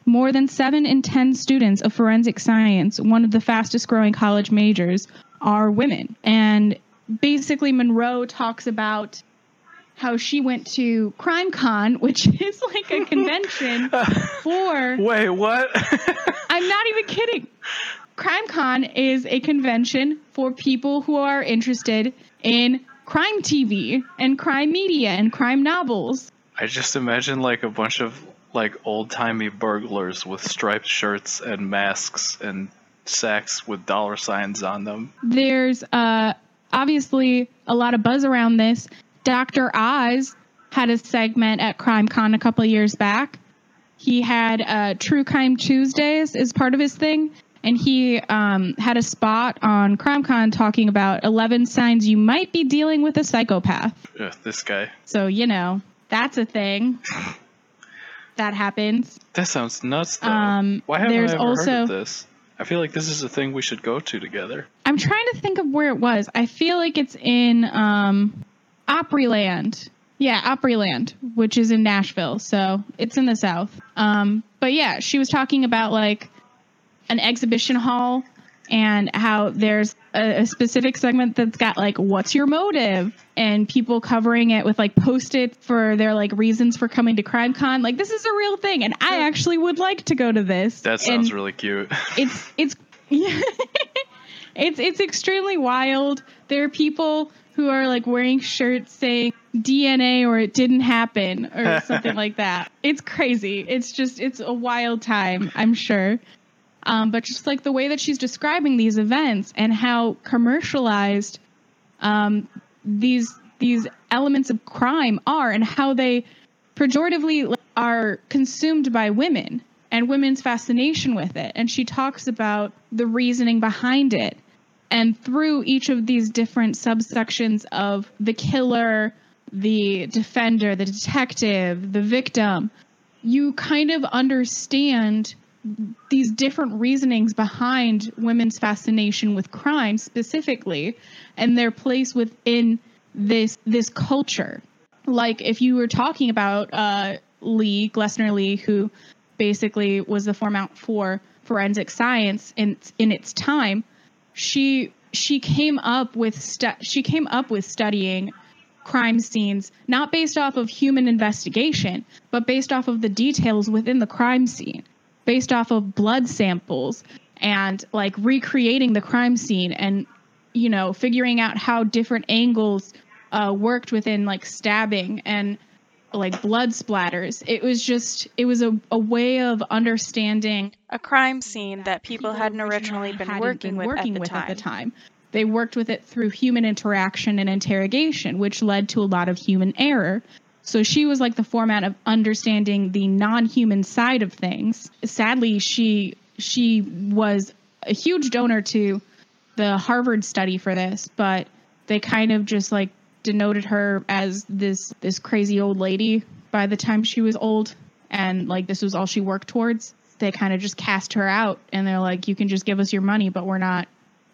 More than 7 in 10 students of forensic science, one of the fastest growing college majors, are women. And basically, Monroe talks about how she went to CrimeCon, which is like a convention for. Wait, what? I'm not even kidding. CrimeCon is a convention for people who are interested in crime TV and crime media and crime novels. I just imagine like a bunch of like old timey burglars with striped shirts and masks and sacks with dollar signs on them. There's uh, obviously a lot of buzz around this, Dr. Oz had a segment at CrimeCon a couple years back. He had uh, True Crime Tuesdays as part of his thing, and he um, had a spot on CrimeCon talking about 11 signs you might be dealing with a psychopath. Ugh, this guy. So, you know, that's a thing that happens. That sounds nuts, though. Um, Why haven't there's I ever heard of this? I feel like this is a thing we should go to together. I'm trying to think of where it was. I feel like it's in um, Opryland. Yeah, Opryland, which is in Nashville. So it's in the South. Um, but yeah, she was talking about like an exhibition hall and how there's a, a specific segment that's got like, what's your motive? And people covering it with like post it for their like reasons for coming to crime con Like, this is a real thing. And I actually would like to go to this. That sounds And- really cute. it's it's yeah, it's it's extremely wild. There are people who are like wearing shirts saying DNA or it didn't happen or something like that. It's crazy. It's just it's a wild time, I'm sure. Um, but just like the way that she's describing these events and how commercialized um, these these elements of crime are and how they pejoratively are consumed by women and women's fascination with it. And she talks about the reasoning behind it. And through each of these different subsections of the killer, the defender, the detective, the victim, you kind of understand these different reasonings behind women's fascination with crime specifically and their place within this this culture. Like if you were talking about uh, Lee Glessner Lee, who basically was the format for forensic science in in its time, she she came up with stu- she came up with studying crime scenes not based off of human investigation, but based off of the details within the crime scene, based off of blood samples and like recreating the crime scene and you know figuring out how different angles uh, worked within like stabbing and like blood splatters. It was just it was a, a way of understanding A crime scene that people, hadn't originally been hadn't working, been with, working at, with time. at the time. They worked with it through human interaction and interrogation, which led to a lot of human error. So she was like the format of understanding the non-human side of things. Sadly, she she was a huge donor to the Harvard study for this, but they kind of just like denoted her as this this crazy old lady by the time she was old and like this was all she worked towards. They kind of just cast her out and they're like you can just give us your money but we're not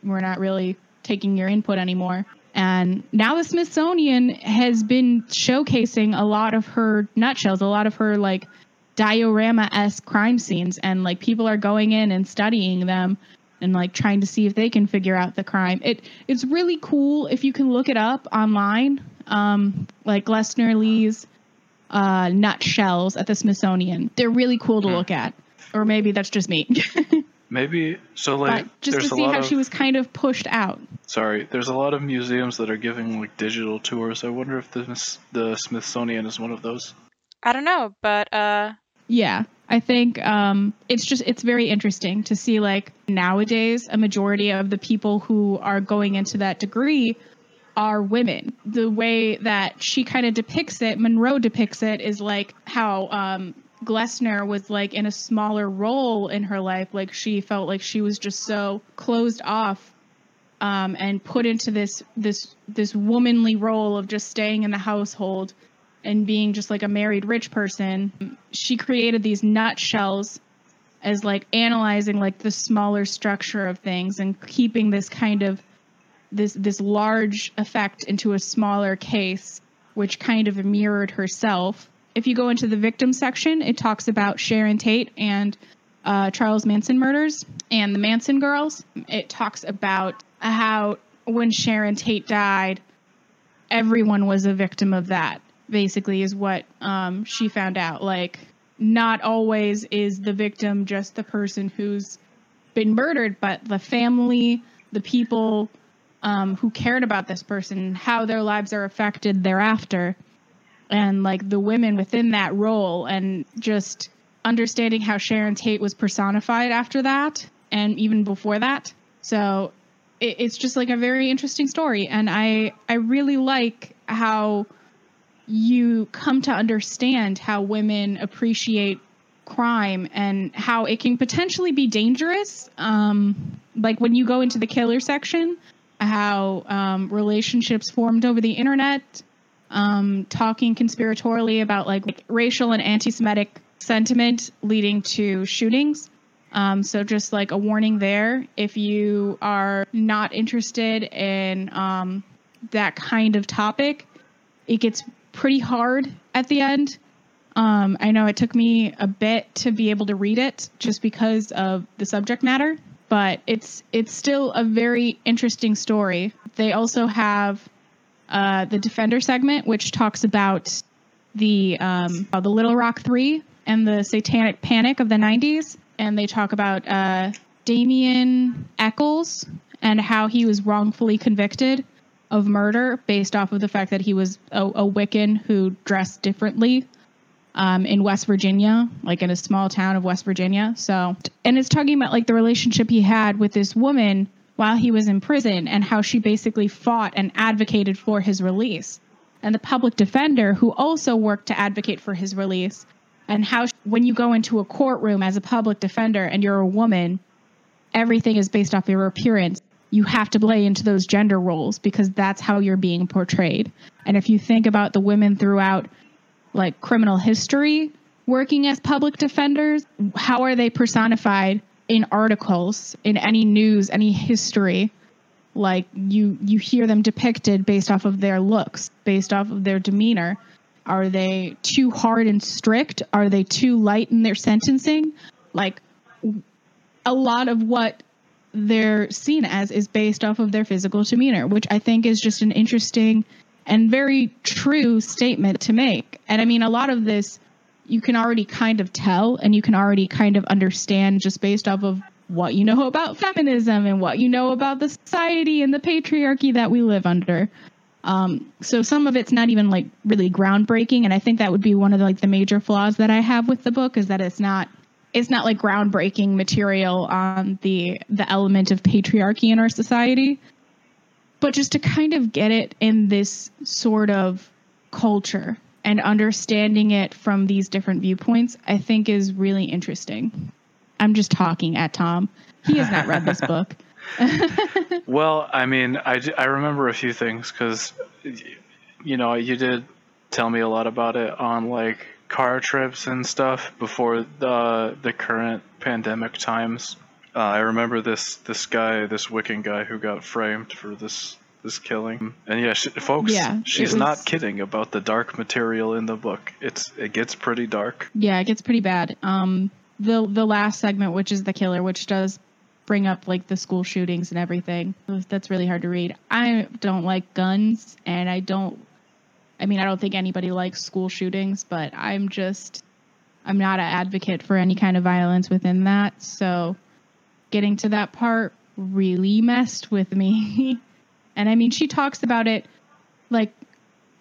we're not really taking your input anymore. And now the Smithsonian has been showcasing a lot of her nutshells, a lot of her like diorama esque crime scenes, and like people are going in and studying them and like trying to see if they can figure out the crime. It it's really cool if you can look it up online, um, like Glessner Lee's uh, nutshells at the Smithsonian. They're really cool to look at, or maybe that's just me. Maybe so. Like, but just to see how of she was kind of pushed out. sorry. There's a lot of museums that are giving like digital tours. I wonder if the Smith- the Smithsonian is one of those. I don't know, but uh, Yeah, I think um, it's just it's very interesting to see like nowadays a majority of the people who are going into that degree are women. The way that she kind of depicts it, Monroe depicts it, is like how um, Glessner was like in a smaller role in her life. Like she felt like she was just so closed off um, and put into this this this womanly role of just staying in the household and being just like a married rich person. She created these nutshells as like analyzing like the smaller structure of things and keeping this kind of this this large effect into a smaller case which kind of mirrored herself if you go into the victim section it talks about sharon tate and uh, charles manson murders and the manson girls it talks about how when sharon tate died everyone was a victim of that basically is what um, she found out. Like not always is the victim just the person who's been murdered but the family the people um, who cared about this person how their lives are affected thereafter. And like the women within that role and just understanding how sharon tate was personified after that and even before that. So it, it's just like a very interesting story, and I I really like how you come to understand how women appreciate crime and how it can potentially be dangerous. Um, like when you go into the killer section, how um, relationships formed over the internet, um, talking conspiratorially about like, like racial and anti-Semitic sentiment leading to shootings. Um, so just like a warning there, if you are not interested in um, that kind of topic, it gets pretty hard at the end. Um, I know it took me a bit to be able to read it just because of the subject matter, but it's it's still a very interesting story. They also have uh, the Defender segment, which talks about the um, the Little Rock Three and the Satanic Panic of the '90s, and they talk about uh, Damien Echols and how he was wrongfully convicted of murder based off of the fact that he was a, a Wiccan who dressed differently um, in West Virginia, like in a small town of West Virginia. So, and it's talking about like the relationship he had with this woman while he was in prison and how she basically fought and advocated for his release. And the public defender who also worked to advocate for his release, and how when you go into a courtroom as a public defender and you're a woman, everything is based off your appearance you have to play into those gender roles because that's how you're being portrayed. And if you think about the women throughout like criminal history working as public defenders, how are they personified in articles, in any news, any history? Like you you hear them depicted based off of their looks, based off of their demeanor. Are they too hard and strict? Are they too light in their sentencing? Like a lot of what they're seen as is based off of their physical demeanor, which I think is just an interesting and very true statement to make. And I mean, a lot of this you can already kind of tell and you can already kind of understand just based off of what you know about feminism and what you know about the society and the patriarchy that we live under. Um, so some of it's not even like really groundbreaking, and I think that would be one of the, like the major flaws that I have with the book is that it's not it's not like groundbreaking material on the the element of patriarchy in our society. But just to kind of get it in this sort of culture and understanding it from these different viewpoints i think is really interesting. I'm just talking at tom. He has not read this book. Well i mean I, I remember a few things because you know you did tell me a lot about it on like car trips and stuff before the the current pandemic times. Uh, I remember this this guy, this Wiccan guy, who got framed for this this killing. And yeah, she, folks, yeah, she's was... not kidding about the dark material in the book. It's it gets pretty dark. Yeah, it gets pretty bad. Um, the the last segment, which is the killer, which does bring up like the school shootings and everything. That's really hard to read. I don't like guns, and I don't I mean, I don't think anybody likes school shootings, but I'm just, I'm not an advocate for any kind of violence within that. So getting to that part really messed with me. and I mean, she talks about it like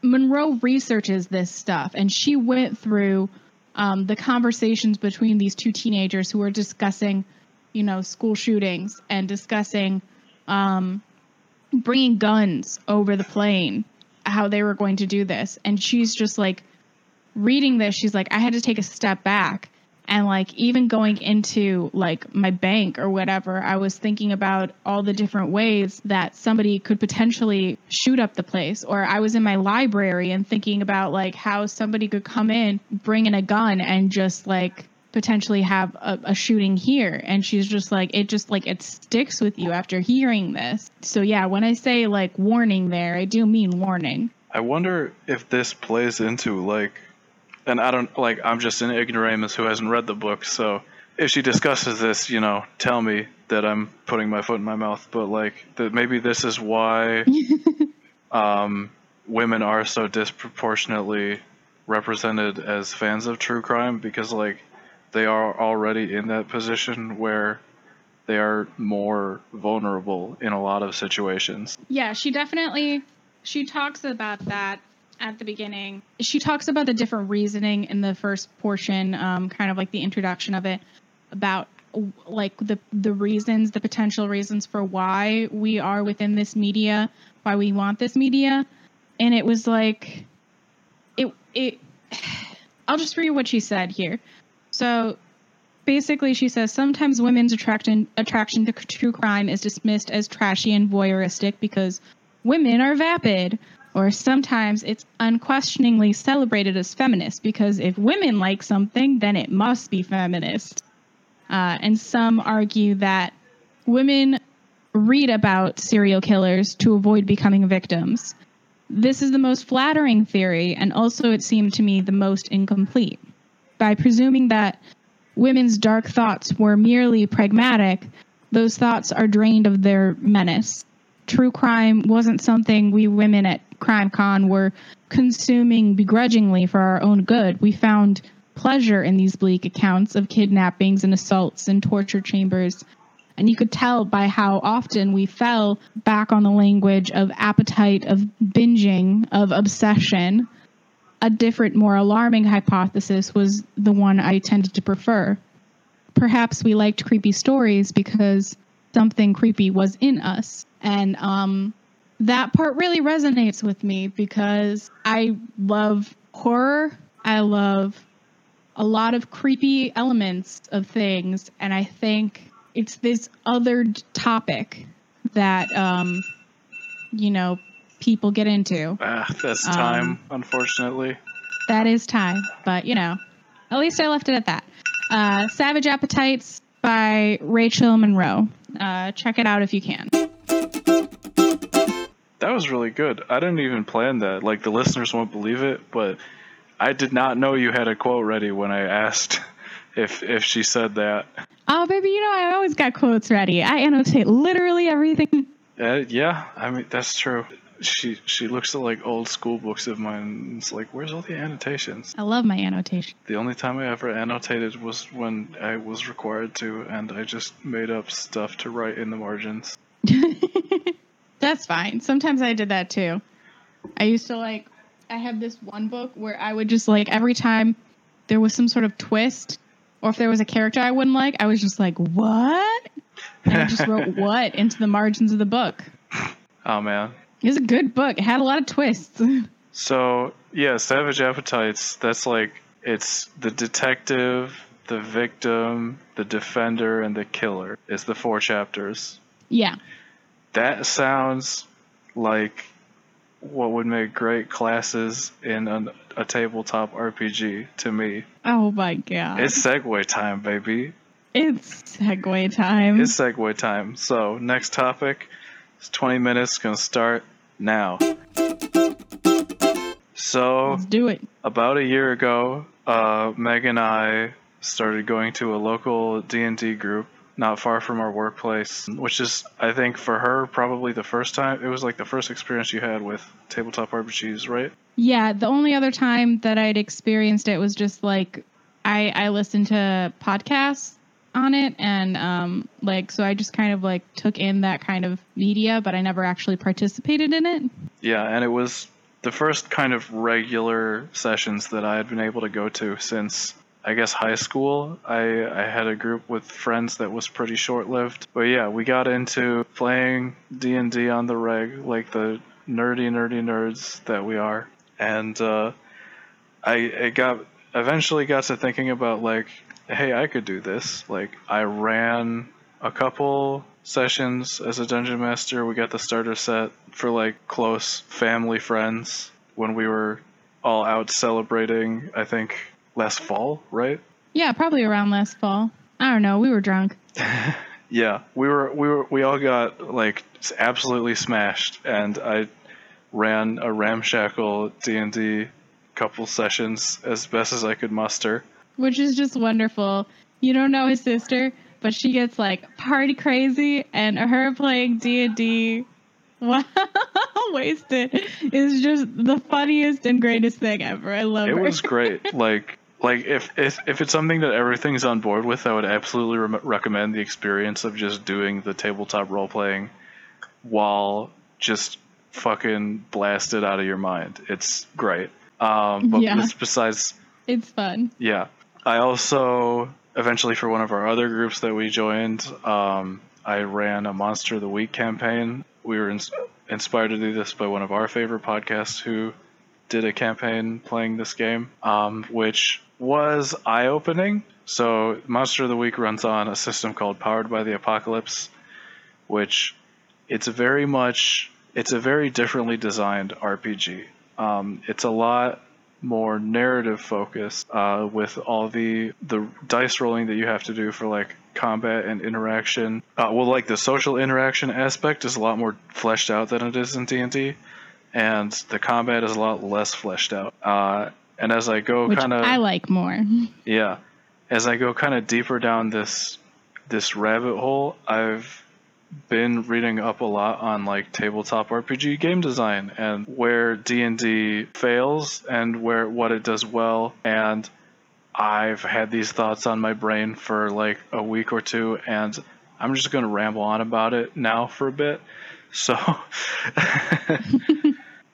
Monroe researches this stuff and she went through um, the conversations between these two teenagers who were discussing, you know, school shootings and discussing um, bringing guns over the plane how they were going to do this. And she's just like reading this, she's like, I had to take a step back. And like even going into like my bank or whatever, I was thinking about all the different ways that somebody could potentially shoot up the place. Or I was in my library and thinking about like how somebody could come in, bring in a gun and just like potentially have a, a, shooting here. And she's just like it just like it sticks with you after hearing this. So yeah when i say like warning there i do mean warning. I wonder if this plays into like and i don't like i'm just an ignoramus who hasn't read the book. So if she discusses this you know tell me that i'm putting my foot in my mouth. But like that maybe this is why um, women are so disproportionately represented as fans of true crime. Because like they are already in that position where they are more vulnerable in a lot of situations. Yeah, she definitely she talks about that at the beginning. She talks about the different reasoning in the first portion, um, kind of like the introduction of it, about like the the reasons, the potential reasons for why we are within this media, why we want this media, and it was like, it it. I'll just read what she said here. So basically she says sometimes women's attraction attraction to true crime is dismissed as trashy and voyeuristic because women are vapid or sometimes it's unquestioningly celebrated as feminist because if women like something then it must be feminist. Uh, and some argue that women read about serial killers to avoid becoming victims. This is the most flattering theory and also it seemed to me the most incomplete by presuming that women's dark thoughts were merely pragmatic, those thoughts are drained of their menace. True crime wasn't something we women at CrimeCon were consuming begrudgingly for our own good. We found pleasure in these bleak accounts of kidnappings and assaults and torture chambers. And you could tell by how often we fell back on the language of appetite, of binging, of obsession a different, more alarming hypothesis was the one I tended to prefer. Perhaps we liked creepy stories because something creepy was in us. And um, that part really resonates with me because I love horror. I love a lot of creepy elements of things. And I think it's this other topic that, um, you know, people get into. Ah, that's time, Um, unfortunately. That is time, but you know, at least I left it at that. Uh, Savage Appetites by Rachel Monroe. Uh, check it out if you can. That was really good. I didn't even plan that. Like the listeners won't believe it, but I did not know you had a quote ready when I asked if if she said that. Oh, baby, you know I always got quotes ready. I annotate literally everything. Uh, yeah, I mean that's true. She she looks at like old school books of mine. And it's like, where's all the annotations? I love my annotation. The only time I ever annotated was when I was required to, and I just made up stuff to write in the margins. That's fine. Sometimes I did that too. I used to like, I have this one book where I would just like, every time there was some sort of twist, or if there was a character I wouldn't like, I was just like, what? And I just wrote what into the margins of the book. Oh man. It was a good book. It had a lot of twists. So yeah, Savage Appetites. That's like it's the detective, the victim, the defender, and the killer. Is the four chapters. yeah. That sounds like what would make great classes in an, a tabletop RPG to me. Oh my god. It's segue time, baby. It's segue time. It's segue time. So next topic. It's 20 minutes. Gonna start now. So Let's do it. about a year ago, uh, Meg and I started going to a local D and D group not far from our workplace, which is, I think, for her probably the first time. It was like the first experience you had with tabletop RPGs, right? Yeah, the only other time that I'd experienced it was just like I I listened to podcasts on it and um like so I just kind of like took in that kind of media, but I never actually participated in it. Yeah, and it was the first kind of regular sessions that I had been able to go to since I guess high school. I I had a group with friends that was pretty short-lived. But yeah, we got into playing D&D on the reg like the nerdy nerdy nerds that we are. And uh I I got eventually got to thinking about like hey, I could do this. Like I ran a couple sessions as a dungeon master. We got the starter set for like close family friends when we were all out celebrating, I think last fall, right? Yeah, probably around last fall. I don't know, we were drunk. Yeah, we were we were we all got like absolutely smashed and I ran a ramshackle D&D couple sessions as best as I could muster. Which is just wonderful. You don't know his sister, but she gets like party crazy and her playing D&D Wow, wasted is just the funniest and greatest thing ever. I love It It was great. like like if, if if it's something that everything's on board with, I would absolutely re- recommend the experience of just doing the tabletop role playing while just fucking blasted out of your mind. It's great. Um, but Yeah. besides It's fun. yeah. I also eventually for one of our other groups that we joined, um, I ran a Monster of the Week campaign. We were ins- inspired to do this by one of our favorite podcasts who did a campaign playing this game, um, which was eye opening. So, Monster of the Week runs on a system called Powered by the Apocalypse, which it's very much it's a very differently designed RPG. Um, it's a lot more narrative focused uh, with all the the dice rolling that you have to do for like combat and interaction. Uh, well, like the social interaction aspect is a lot more fleshed out than it is in D and D, and the combat is a lot less fleshed out. Uh, and as I go kind of I like more. yeah, as I go kind of deeper down this this rabbit hole, I've been reading up a lot on like tabletop RPG game design and where D&D fails and where what it does well and I've had these thoughts on my brain for like a week or two and I'm just going to ramble on about it now for a bit. So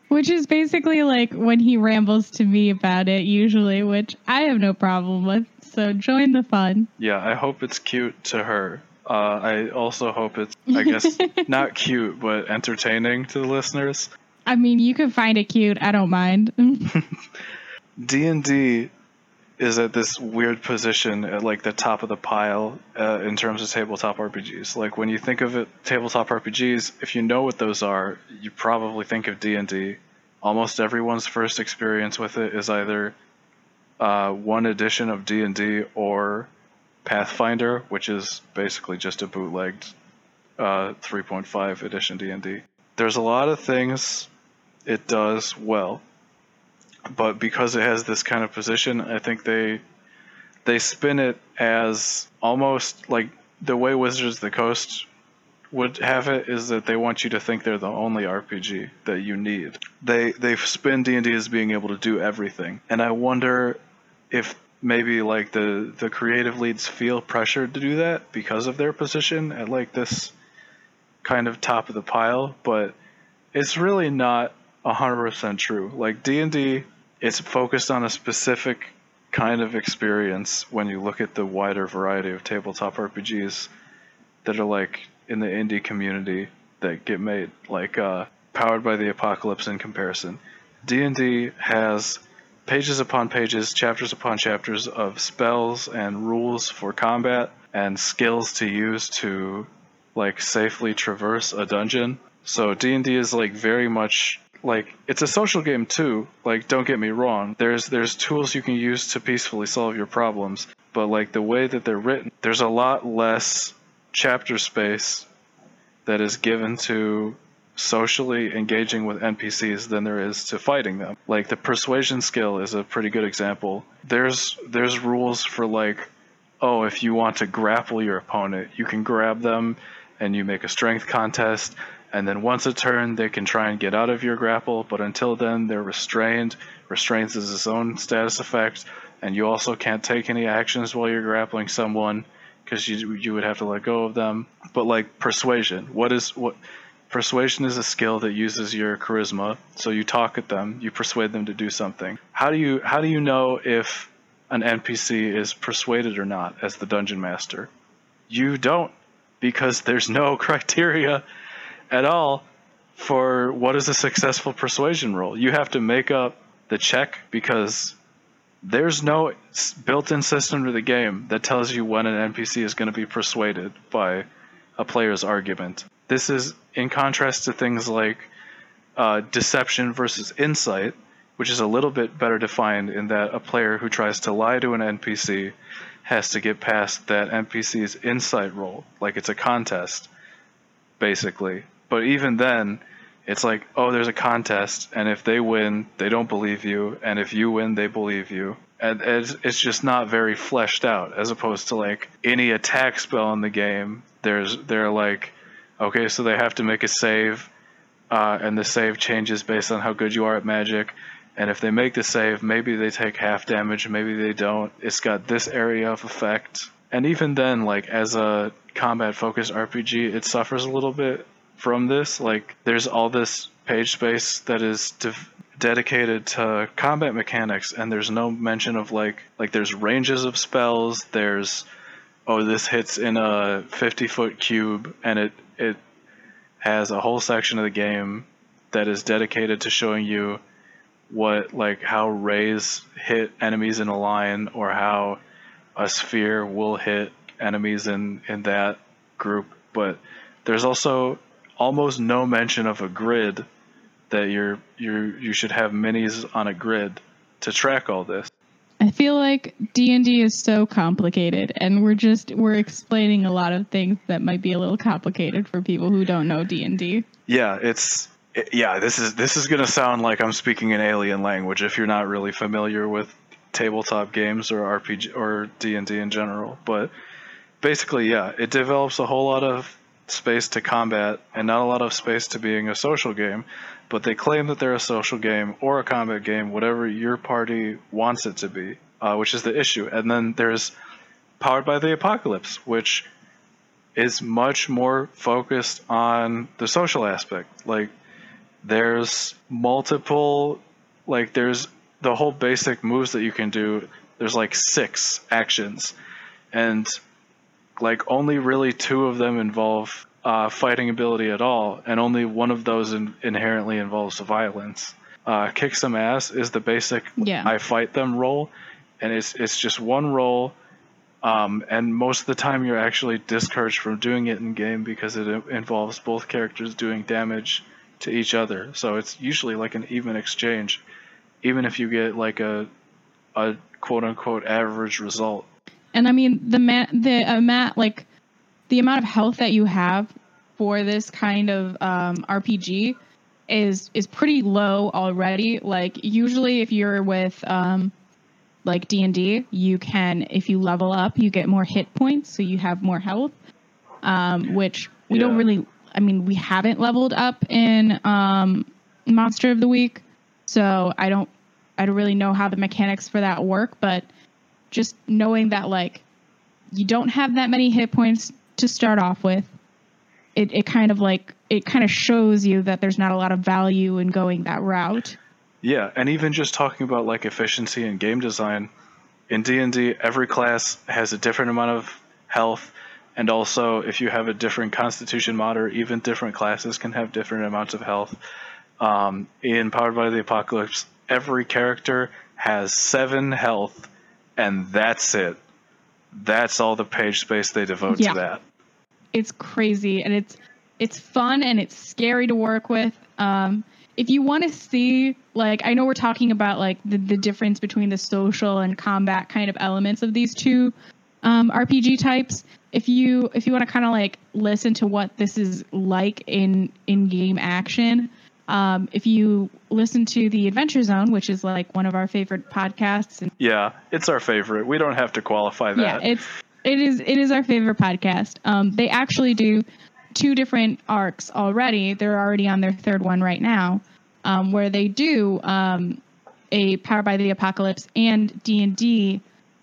Which is basically like when he rambles to me about it, usually, which I have no problem with. So join the fun. yeah, I hope it's cute to her. Uh, I also hope it's, I guess, not cute, but entertaining to the listeners. I mean, you can find it cute. I don't mind. D and D is at this weird position at like the top of the pile uh, in terms of tabletop RPGs. Like when you think of it, tabletop RPGs, if you know what those are, you probably think of D and D. Almost everyone's first experience with it is either uh, one edition of D and D or Pathfinder, which is basically just a bootlegged uh, 3.5 edition D and D. There's a lot of things it does well but because it has this kind of position, I think they they spin it as almost like the way Wizards of the Coast would have it is that they want you to think they're the only RPG that you need. They they spin D and D as being able to do everything, and I wonder if maybe like the the creative leads feel pressured to do that because of their position at like this kind of top of the pile, but it's really not 100% true. Like D&D it's focused on a specific kind of experience when you look at the wider variety of tabletop RPGs that are like in the indie community that get made, like uh, Powered by the Apocalypse in comparison. D&D has pages upon pages, chapters upon chapters of spells and rules for combat and skills to use to like safely traverse a dungeon. So D&D is like very much like it's a social game too. Like don't get me wrong. There's there's tools you can use to peacefully solve your problems, but like the way that they're written, there's a lot less chapter space that is given to socially engaging with NPCs than there is to fighting them. Like the persuasion skill is a pretty good example. There's there's rules for like oh, if you want to grapple your opponent, you can grab them and you make a strength contest and then once a turn they can try and get out of your grapple, but until then they're restrained. Restraints is its own status effect, and you also can't take any actions while you're grappling someone because you you would have to let go of them. But like persuasion, what is what persuasion is a skill that uses your charisma. So you talk at them, you persuade them to do something. How do you how do you know if an NPC is persuaded or not as the dungeon master? You don't because there's no criteria at all for what is a successful persuasion roll. You have to make up the check because there's no built-in system to the game that tells you when an NPC is going to be persuaded by a player's argument. This is in contrast to things like uh, deception versus insight, which is a little bit better defined in that a player who tries to lie to an NPC has to get past that NPC's insight roll, like it's a contest, basically. But even then, it's like, oh, there's a contest, and if they win, they don't believe you, and if you win, they believe you. And it's, it's just not very fleshed out, as opposed to like any attack spell in the game. There's they're like, okay, so they have to make a save, uh, and the save changes based on how good you are at magic. And if they make the save, maybe they take half damage, maybe they don't. It's got this area of effect. And even then, like as a combat focused RPG, it suffers a little bit from this. Like there's all this page space that is de- dedicated to combat mechanics and there's no mention of like like there's ranges of spells there's oh this hits in a 50 foot cube and it it has a whole section of the game that is dedicated to showing you what like how rays hit enemies in a line or how a sphere will hit enemies in in that group. But there's also almost no mention of a grid that you're you you should have minis on a grid to track all this I feel like D&D is so complicated and we're just we're explaining a lot of things that might be a little complicated for people who don't know D&D. yeah it's it- yeah this is this is going to sound like i'm speaking an alien language if you're not really familiar with tabletop games or rpg or d&d in general but basically yeah it develops a whole lot of space to combat and not a lot of space to being a social game but they claim that they're a social game or a combat game whatever your party wants it to be uh, which is the issue and then there's powered by the apocalypse which is much more focused on the social aspect. Like there's multiple like there's the whole basic moves that you can do. There's like six actions and like only really two of them involve uh, fighting ability at all, and only one of those in- inherently involves violence. Uh, kick some ass is the basic Yeah. I fight them roll, and it's it's just one roll, um, and most of the time you're actually discouraged from doing it in game because it involves both characters doing damage to each other. So it's usually like an even exchange, even if you get like a a quote unquote average result. And I mean the mat the amount like the amount of health that you have for this kind of um, RPG is is pretty low already. Like usually, if you're with um, like D and D, you can if you level up, you get more hit points, so you have more health. Um, which we don't really. I mean, we haven't leveled up in um, Monster of the Week, so I don't. I don't really know how the mechanics for that work, but just knowing that like you don't have that many hit points to start off with it, it kind of like it kind of shows you that there's not a lot of value in going that route Yeah, and even just talking about like efficiency and game design, in D and D, every class has a different amount of health, and also if you have a different Constitution mod, or even different classes can have different amounts of health. Um, in Powered by the Apocalypse, every character has seven health, and that's it. That's all the page space they devote Yeah. to that. It's crazy and it's it's fun and it's scary to work with um if you want to see like i know we're talking about like the, the difference between the social and combat kind of elements of these two um, rpg types if you if you want to kind of like listen to what this is like in in game action um, if you listen to the adventure zone which is like one of our favorite podcasts and Yeah, it's our favorite. We don't have to qualify that. yeah, it's it is it is our favorite podcast. Um, they actually do two different arcs already. They're already on their third one right now, um, where they do um, a Power by the Apocalypse and D and D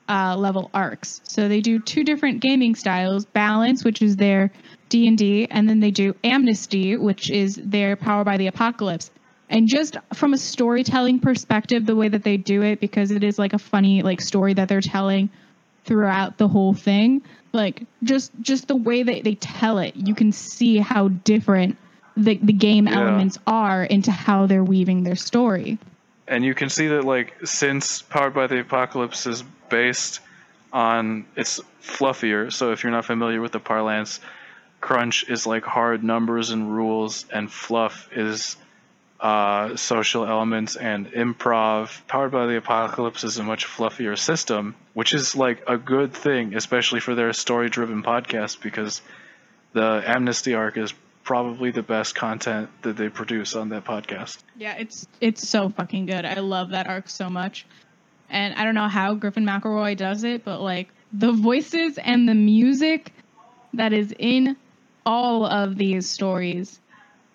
uh, level arcs. So they do two different gaming styles: Balance, which is their D and D, and then they do Amnesty, which is their Power by the Apocalypse. And just from a storytelling perspective, the way that they do it, because it is like a funny like story that they're telling throughout the whole thing like just just the way that they tell it you can see how different the, the game Yeah. elements are into how they're weaving their story and you can see that like since powered by the apocalypse is based on it's fluffier so if you're not familiar with the parlance crunch is like hard numbers and rules and fluff is uh, social elements and improv powered by the apocalypse is a much fluffier system which is like a good thing especially for their story driven podcast because the amnesty arc is probably the best content that they produce on that podcast. Yeah it's it's so fucking good. I love that arc so much. And i don't know how griffin mcelroy does it but like the voices and the music that is in all of these stories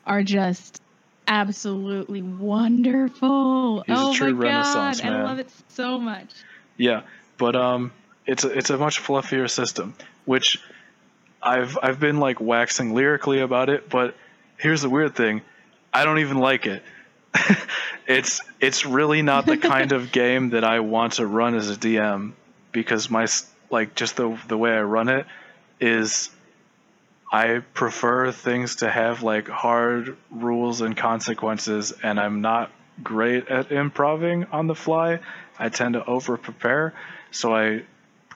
are just absolutely wonderful He's a oh true my Renaissance god i love it so much Yeah, but um, it's a, it's a much fluffier system, which I've I've been like waxing lyrically about it. But here's the weird thing, I don't even like it. it's it's really not the kind of game that I want to run as a DM because my like just the the way I run it is I prefer things to have like hard rules and consequences and I'm not great at improving on the fly. I tend to over prepare, so I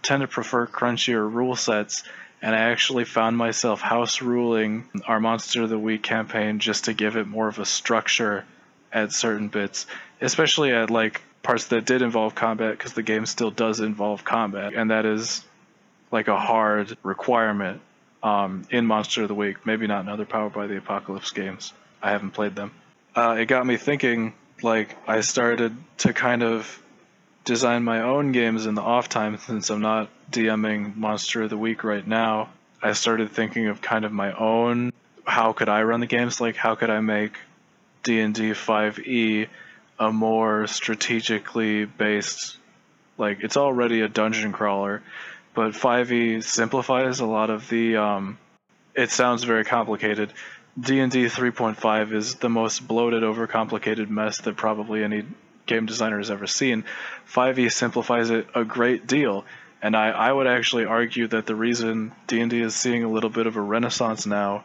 tend to prefer crunchier rule sets and I actually found myself house ruling our Monster of the Week campaign just to give it more of a structure at certain bits, especially at like parts that did involve combat, because the game still does involve combat, and that is like a hard requirement um, in Monster of the Week. Maybe not in other Powered by the Apocalypse games. I haven't played them. Uh, it got me thinking. Like I started to kind of design my own games in the off time since I'm not DMing Monster of the Week right now. I started thinking of kind of my own how could I run the games like how could I make D&D 5e a more strategically based like it's already a dungeon crawler but 5e simplifies a lot of the um it sounds very complicated. D&D 3.5 is the most bloated overcomplicated mess that probably any game designer has ever seen. 5e simplifies it a great deal and I, I would actually argue that the reason D&D is seeing a little bit of a renaissance now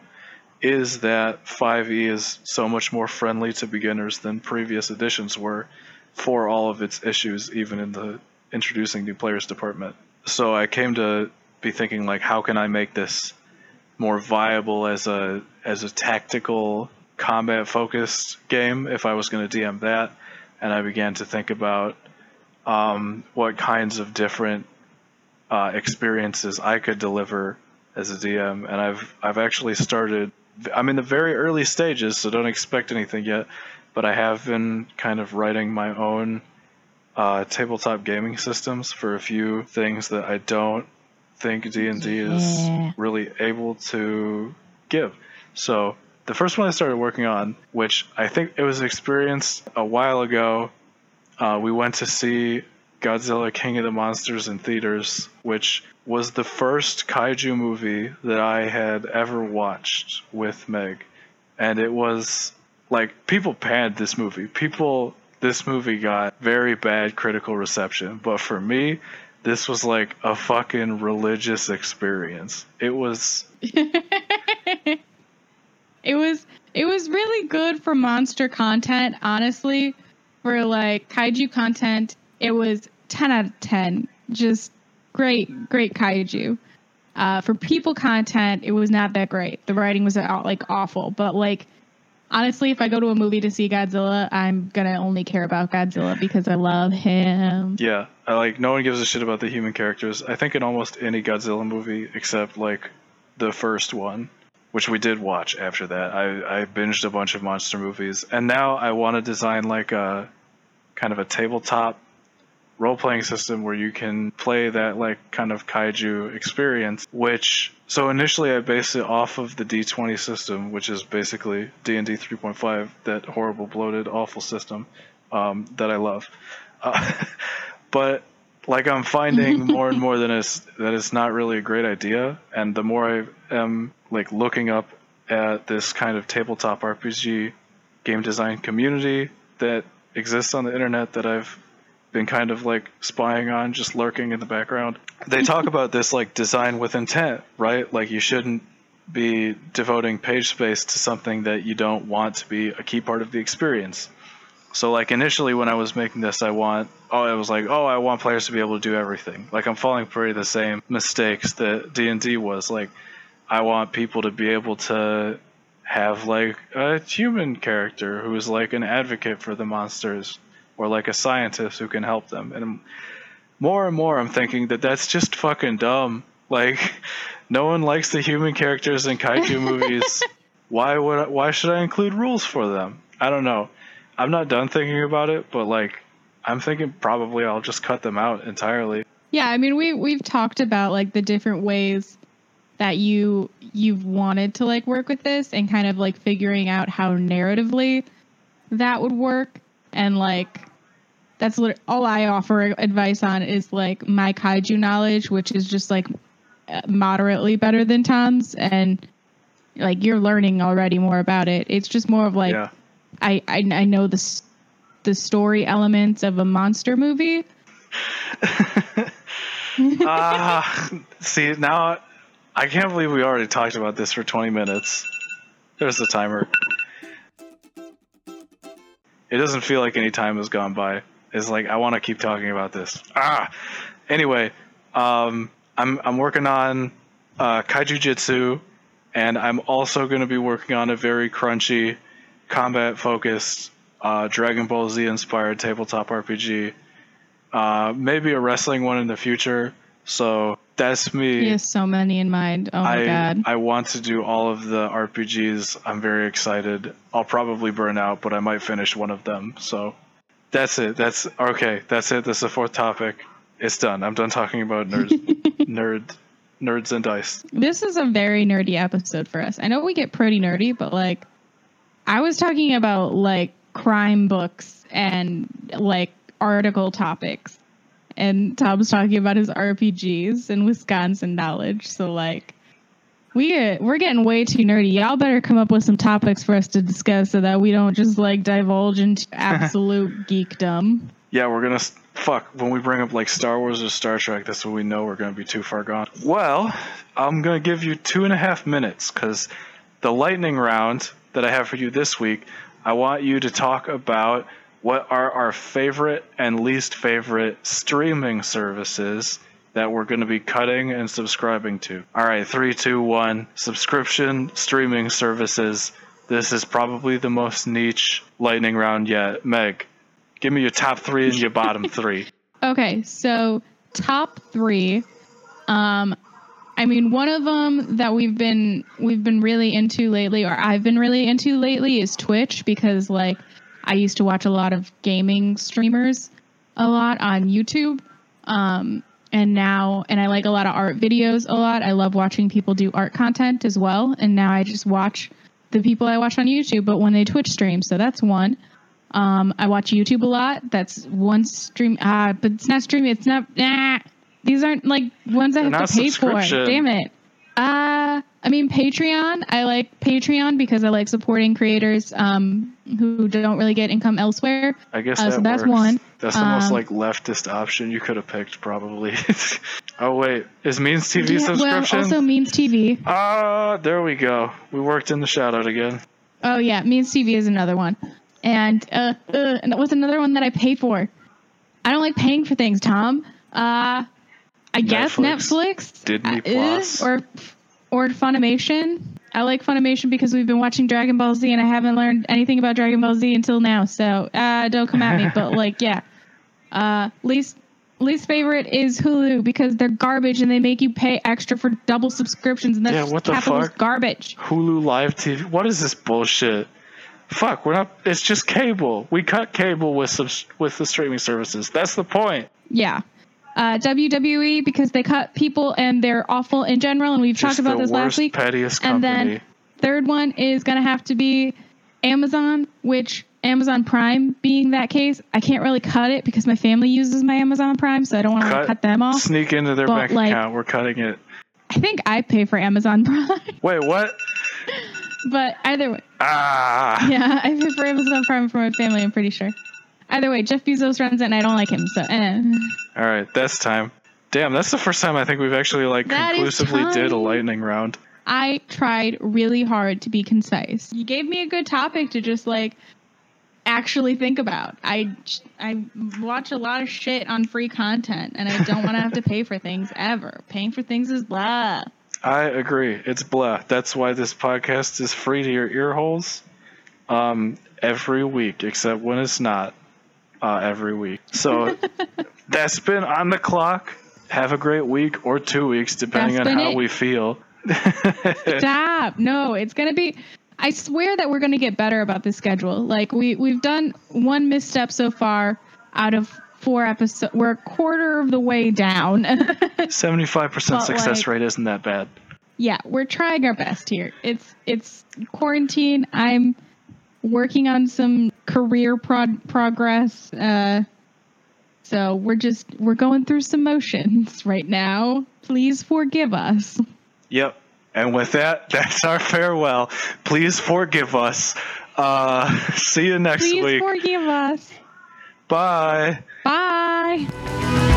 is that 5e is so much more friendly to beginners than previous editions were for all of its issues even in the introducing new players department so i came to be thinking like how can i make this more viable as a as a tactical combat focused game if i was going to dm that and i began to think about um, what kinds of different uh, experiences i could deliver as a dm and i've i've actually started I'm in the very early stages, so don't expect anything yet. But I have been kind of writing my own uh, tabletop gaming systems for a few things that I don't think D and D is really able to give. So the first one I started working on, which I think it was experienced a while ago, uh, we went to see Godzilla King of the Monsters in theaters, which was the first kaiju movie that I had ever watched with Meg. And it was like people panned this movie. People this movie got very bad critical reception, but for me, this was like a fucking religious experience. It was it was it was really good for monster content honestly. For like kaiju content it was 10 out of 10 just great great kaiju. Uh, for people content it was not that great. The writing was uh, like awful. But like honestly if i go to a movie to see godzilla i'm gonna only care about godzilla because i love him Yeah, I like no one gives a shit about the human characters. I think in almost any Godzilla movie except like the first one, which we did watch after that. I I binged a bunch of monster movies, and now I want to design like a kind of a tabletop role playing system where you can play that like kind of kaiju experience which so initially I based it off of the D20 system which is basically D&D 3.5 that horrible bloated awful system um, that I love. Uh, but like I'm finding more and more that it's that it's not really a great idea, and the more I am like looking up at this kind of tabletop RPG game design community that exists on the internet that I've been kind of like spying on, just lurking in the background. They talk about this like design with intent, right? Like you shouldn't be devoting page space to something that you don't want to be a key part of the experience. So like initially when I was making this, I want oh I was like oh I want players to be able to do everything. Like I'm falling prey to the same mistakes that D and D was. Like I want people to be able to have like a human character who's like an advocate for the monsters, or like a scientist who can help them. And more and more I'm thinking that that's just fucking dumb. Like no one likes the human characters in kaiju movies. Why would I, why should I include rules for them? I don't know. I'm not done thinking about it, but like I'm thinking probably I'll just cut them out entirely. Yeah, I mean we we've talked about like the different ways that you you've wanted to like work with this and kind of like figuring out how narratively that would work and like that's lit- all I offer advice on is like my kaiju knowledge, which is just like uh, moderately better than Tom's and like you're learning already more about it. It's just more of like yeah. I I, I know the the story elements of a monster movie. Ah, see now, I can't believe we already talked about this for 20 minutes. There's the timer. It doesn't feel like any time has gone by. It's like I want to keep talking about this. Ah, anyway, um, I'm I'm working on uh, Kaiju Jitsu, and I'm also going to be working on a very crunchy, combat focused, uh, Dragon Ball Z inspired tabletop RPG. Uh, maybe a wrestling one in the future. So that's me. He has so many in mind. Oh my god. I want to do all of the RPGs. I'm very excited. I'll probably burn out, but I might finish one of them. So that's it. That's okay. That's it. That's the fourth topic. It's done. I'm done talking about nerds, nerd, nerds and dice. This is a very nerdy episode for us. I know we get pretty nerdy, but like I was talking about like crime books and like article topics. And Tom's talking about his RPGs and Wisconsin knowledge. So like we get, we're getting way too nerdy. Y'all better come up with some topics for us to discuss so that we don't just like divulge into absolute geekdom. Yeah, we're gonna fuck when we bring up like Star Wars or Star Trek. That's when we know we're gonna be too far gone. Well, I'm gonna give you two and a half minutes because the lightning round that I have for you this week. I want you to talk about what are our favorite and least favorite streaming services that we're going to be cutting and subscribing to. All right, three, two, one. Subscription streaming services. This is probably the most niche lightning round yet. Meg, give me your top three and your bottom three. Okay, so top three. Um, I mean, one of them that we've been we've been really into lately, or I've been really into lately, is Twitch because like I used to watch a lot of gaming streamers a lot on YouTube. Um, and now, and I like a lot of art videos a lot. I love watching people do art content as well. And now I just watch the people I watch on YouTube, but when they Twitch stream. So that's one. Um, I watch YouTube a lot. That's one stream. Ah, but it's not streaming. It's not. Nah, these aren't like ones I They're have to pay for. Damn it. Uh, I mean Patreon. I like Patreon because I like supporting creators um, who don't really get income elsewhere. I guess Uh, that so that's works. one. That's the most Um, like leftist option you could have picked, probably. oh wait, is Means TV Yeah, well, subscription? also Means TV. Ah, there we go. We worked in the shout out again. Oh yeah, Means TV is another one, and uh, uh, and that was another one that I pay for. I don't like paying for things, Tom. Uh, I guess Netflix. Netflix, Disney uh, Plus. or or Funimation. I like Funimation because we've been watching Dragon Ball Z, and I haven't learned anything about Dragon Ball Z until now. So uh, don't come at me. but like, yeah, uh, least least favorite is Hulu because they're garbage and they make you pay extra for double subscriptions, and that's Yeah, what the fuck? garbage. Hulu Live TV. What is this bullshit? Fuck, we're not. It's just cable. We cut cable with subs, with the streaming services. That's the point. Yeah. Uh, WWE because they cut people and they're awful in general, and we've Just talked about this worst, last week. pettiest And then third one is gonna have to be Amazon, which Amazon Prime being that case, I can't really cut it because my family uses my Amazon Prime, so I don't want to Cut- cut them off. Sneak into their But, bank like- account. We're cutting it. I think I pay for Amazon Prime, Wait, what? but either way, Ah. yeah, I pay for Amazon Prime for my family. I'm pretty sure. Either way, Jeff Bezos runs it, and I don't like him, so eh. All right, that's time. Damn, that's the first time I think we've actually like That conclusively did a lightning round. I tried really hard to be concise. You gave me a good topic to just like actually think about. I I watch a lot of shit on free content and I don't want to have to pay for things ever. Paying for things is blah. I agree. It's blah. That's why this podcast is free to your ear holes um, every week, except when it's not uh, every week. So that's been on the clock. Have a great week or two weeks, depending That's on how it. we feel. Stop. No, it's going to be I swear that we're going to get better about the schedule. Like we we've done one misstep so far out of four episodes. We're a quarter of the way down. 75% But, success like- rate isn't that bad. yeah, we're trying our best here. It's it's quarantine. I'm working on some career prod- progress. Uh, so we're just we're going through some motions right now. Please forgive us. Yep. And with that, that's our farewell. Please forgive us. Uh, see you next Please week. forgive us. Bye. Bye.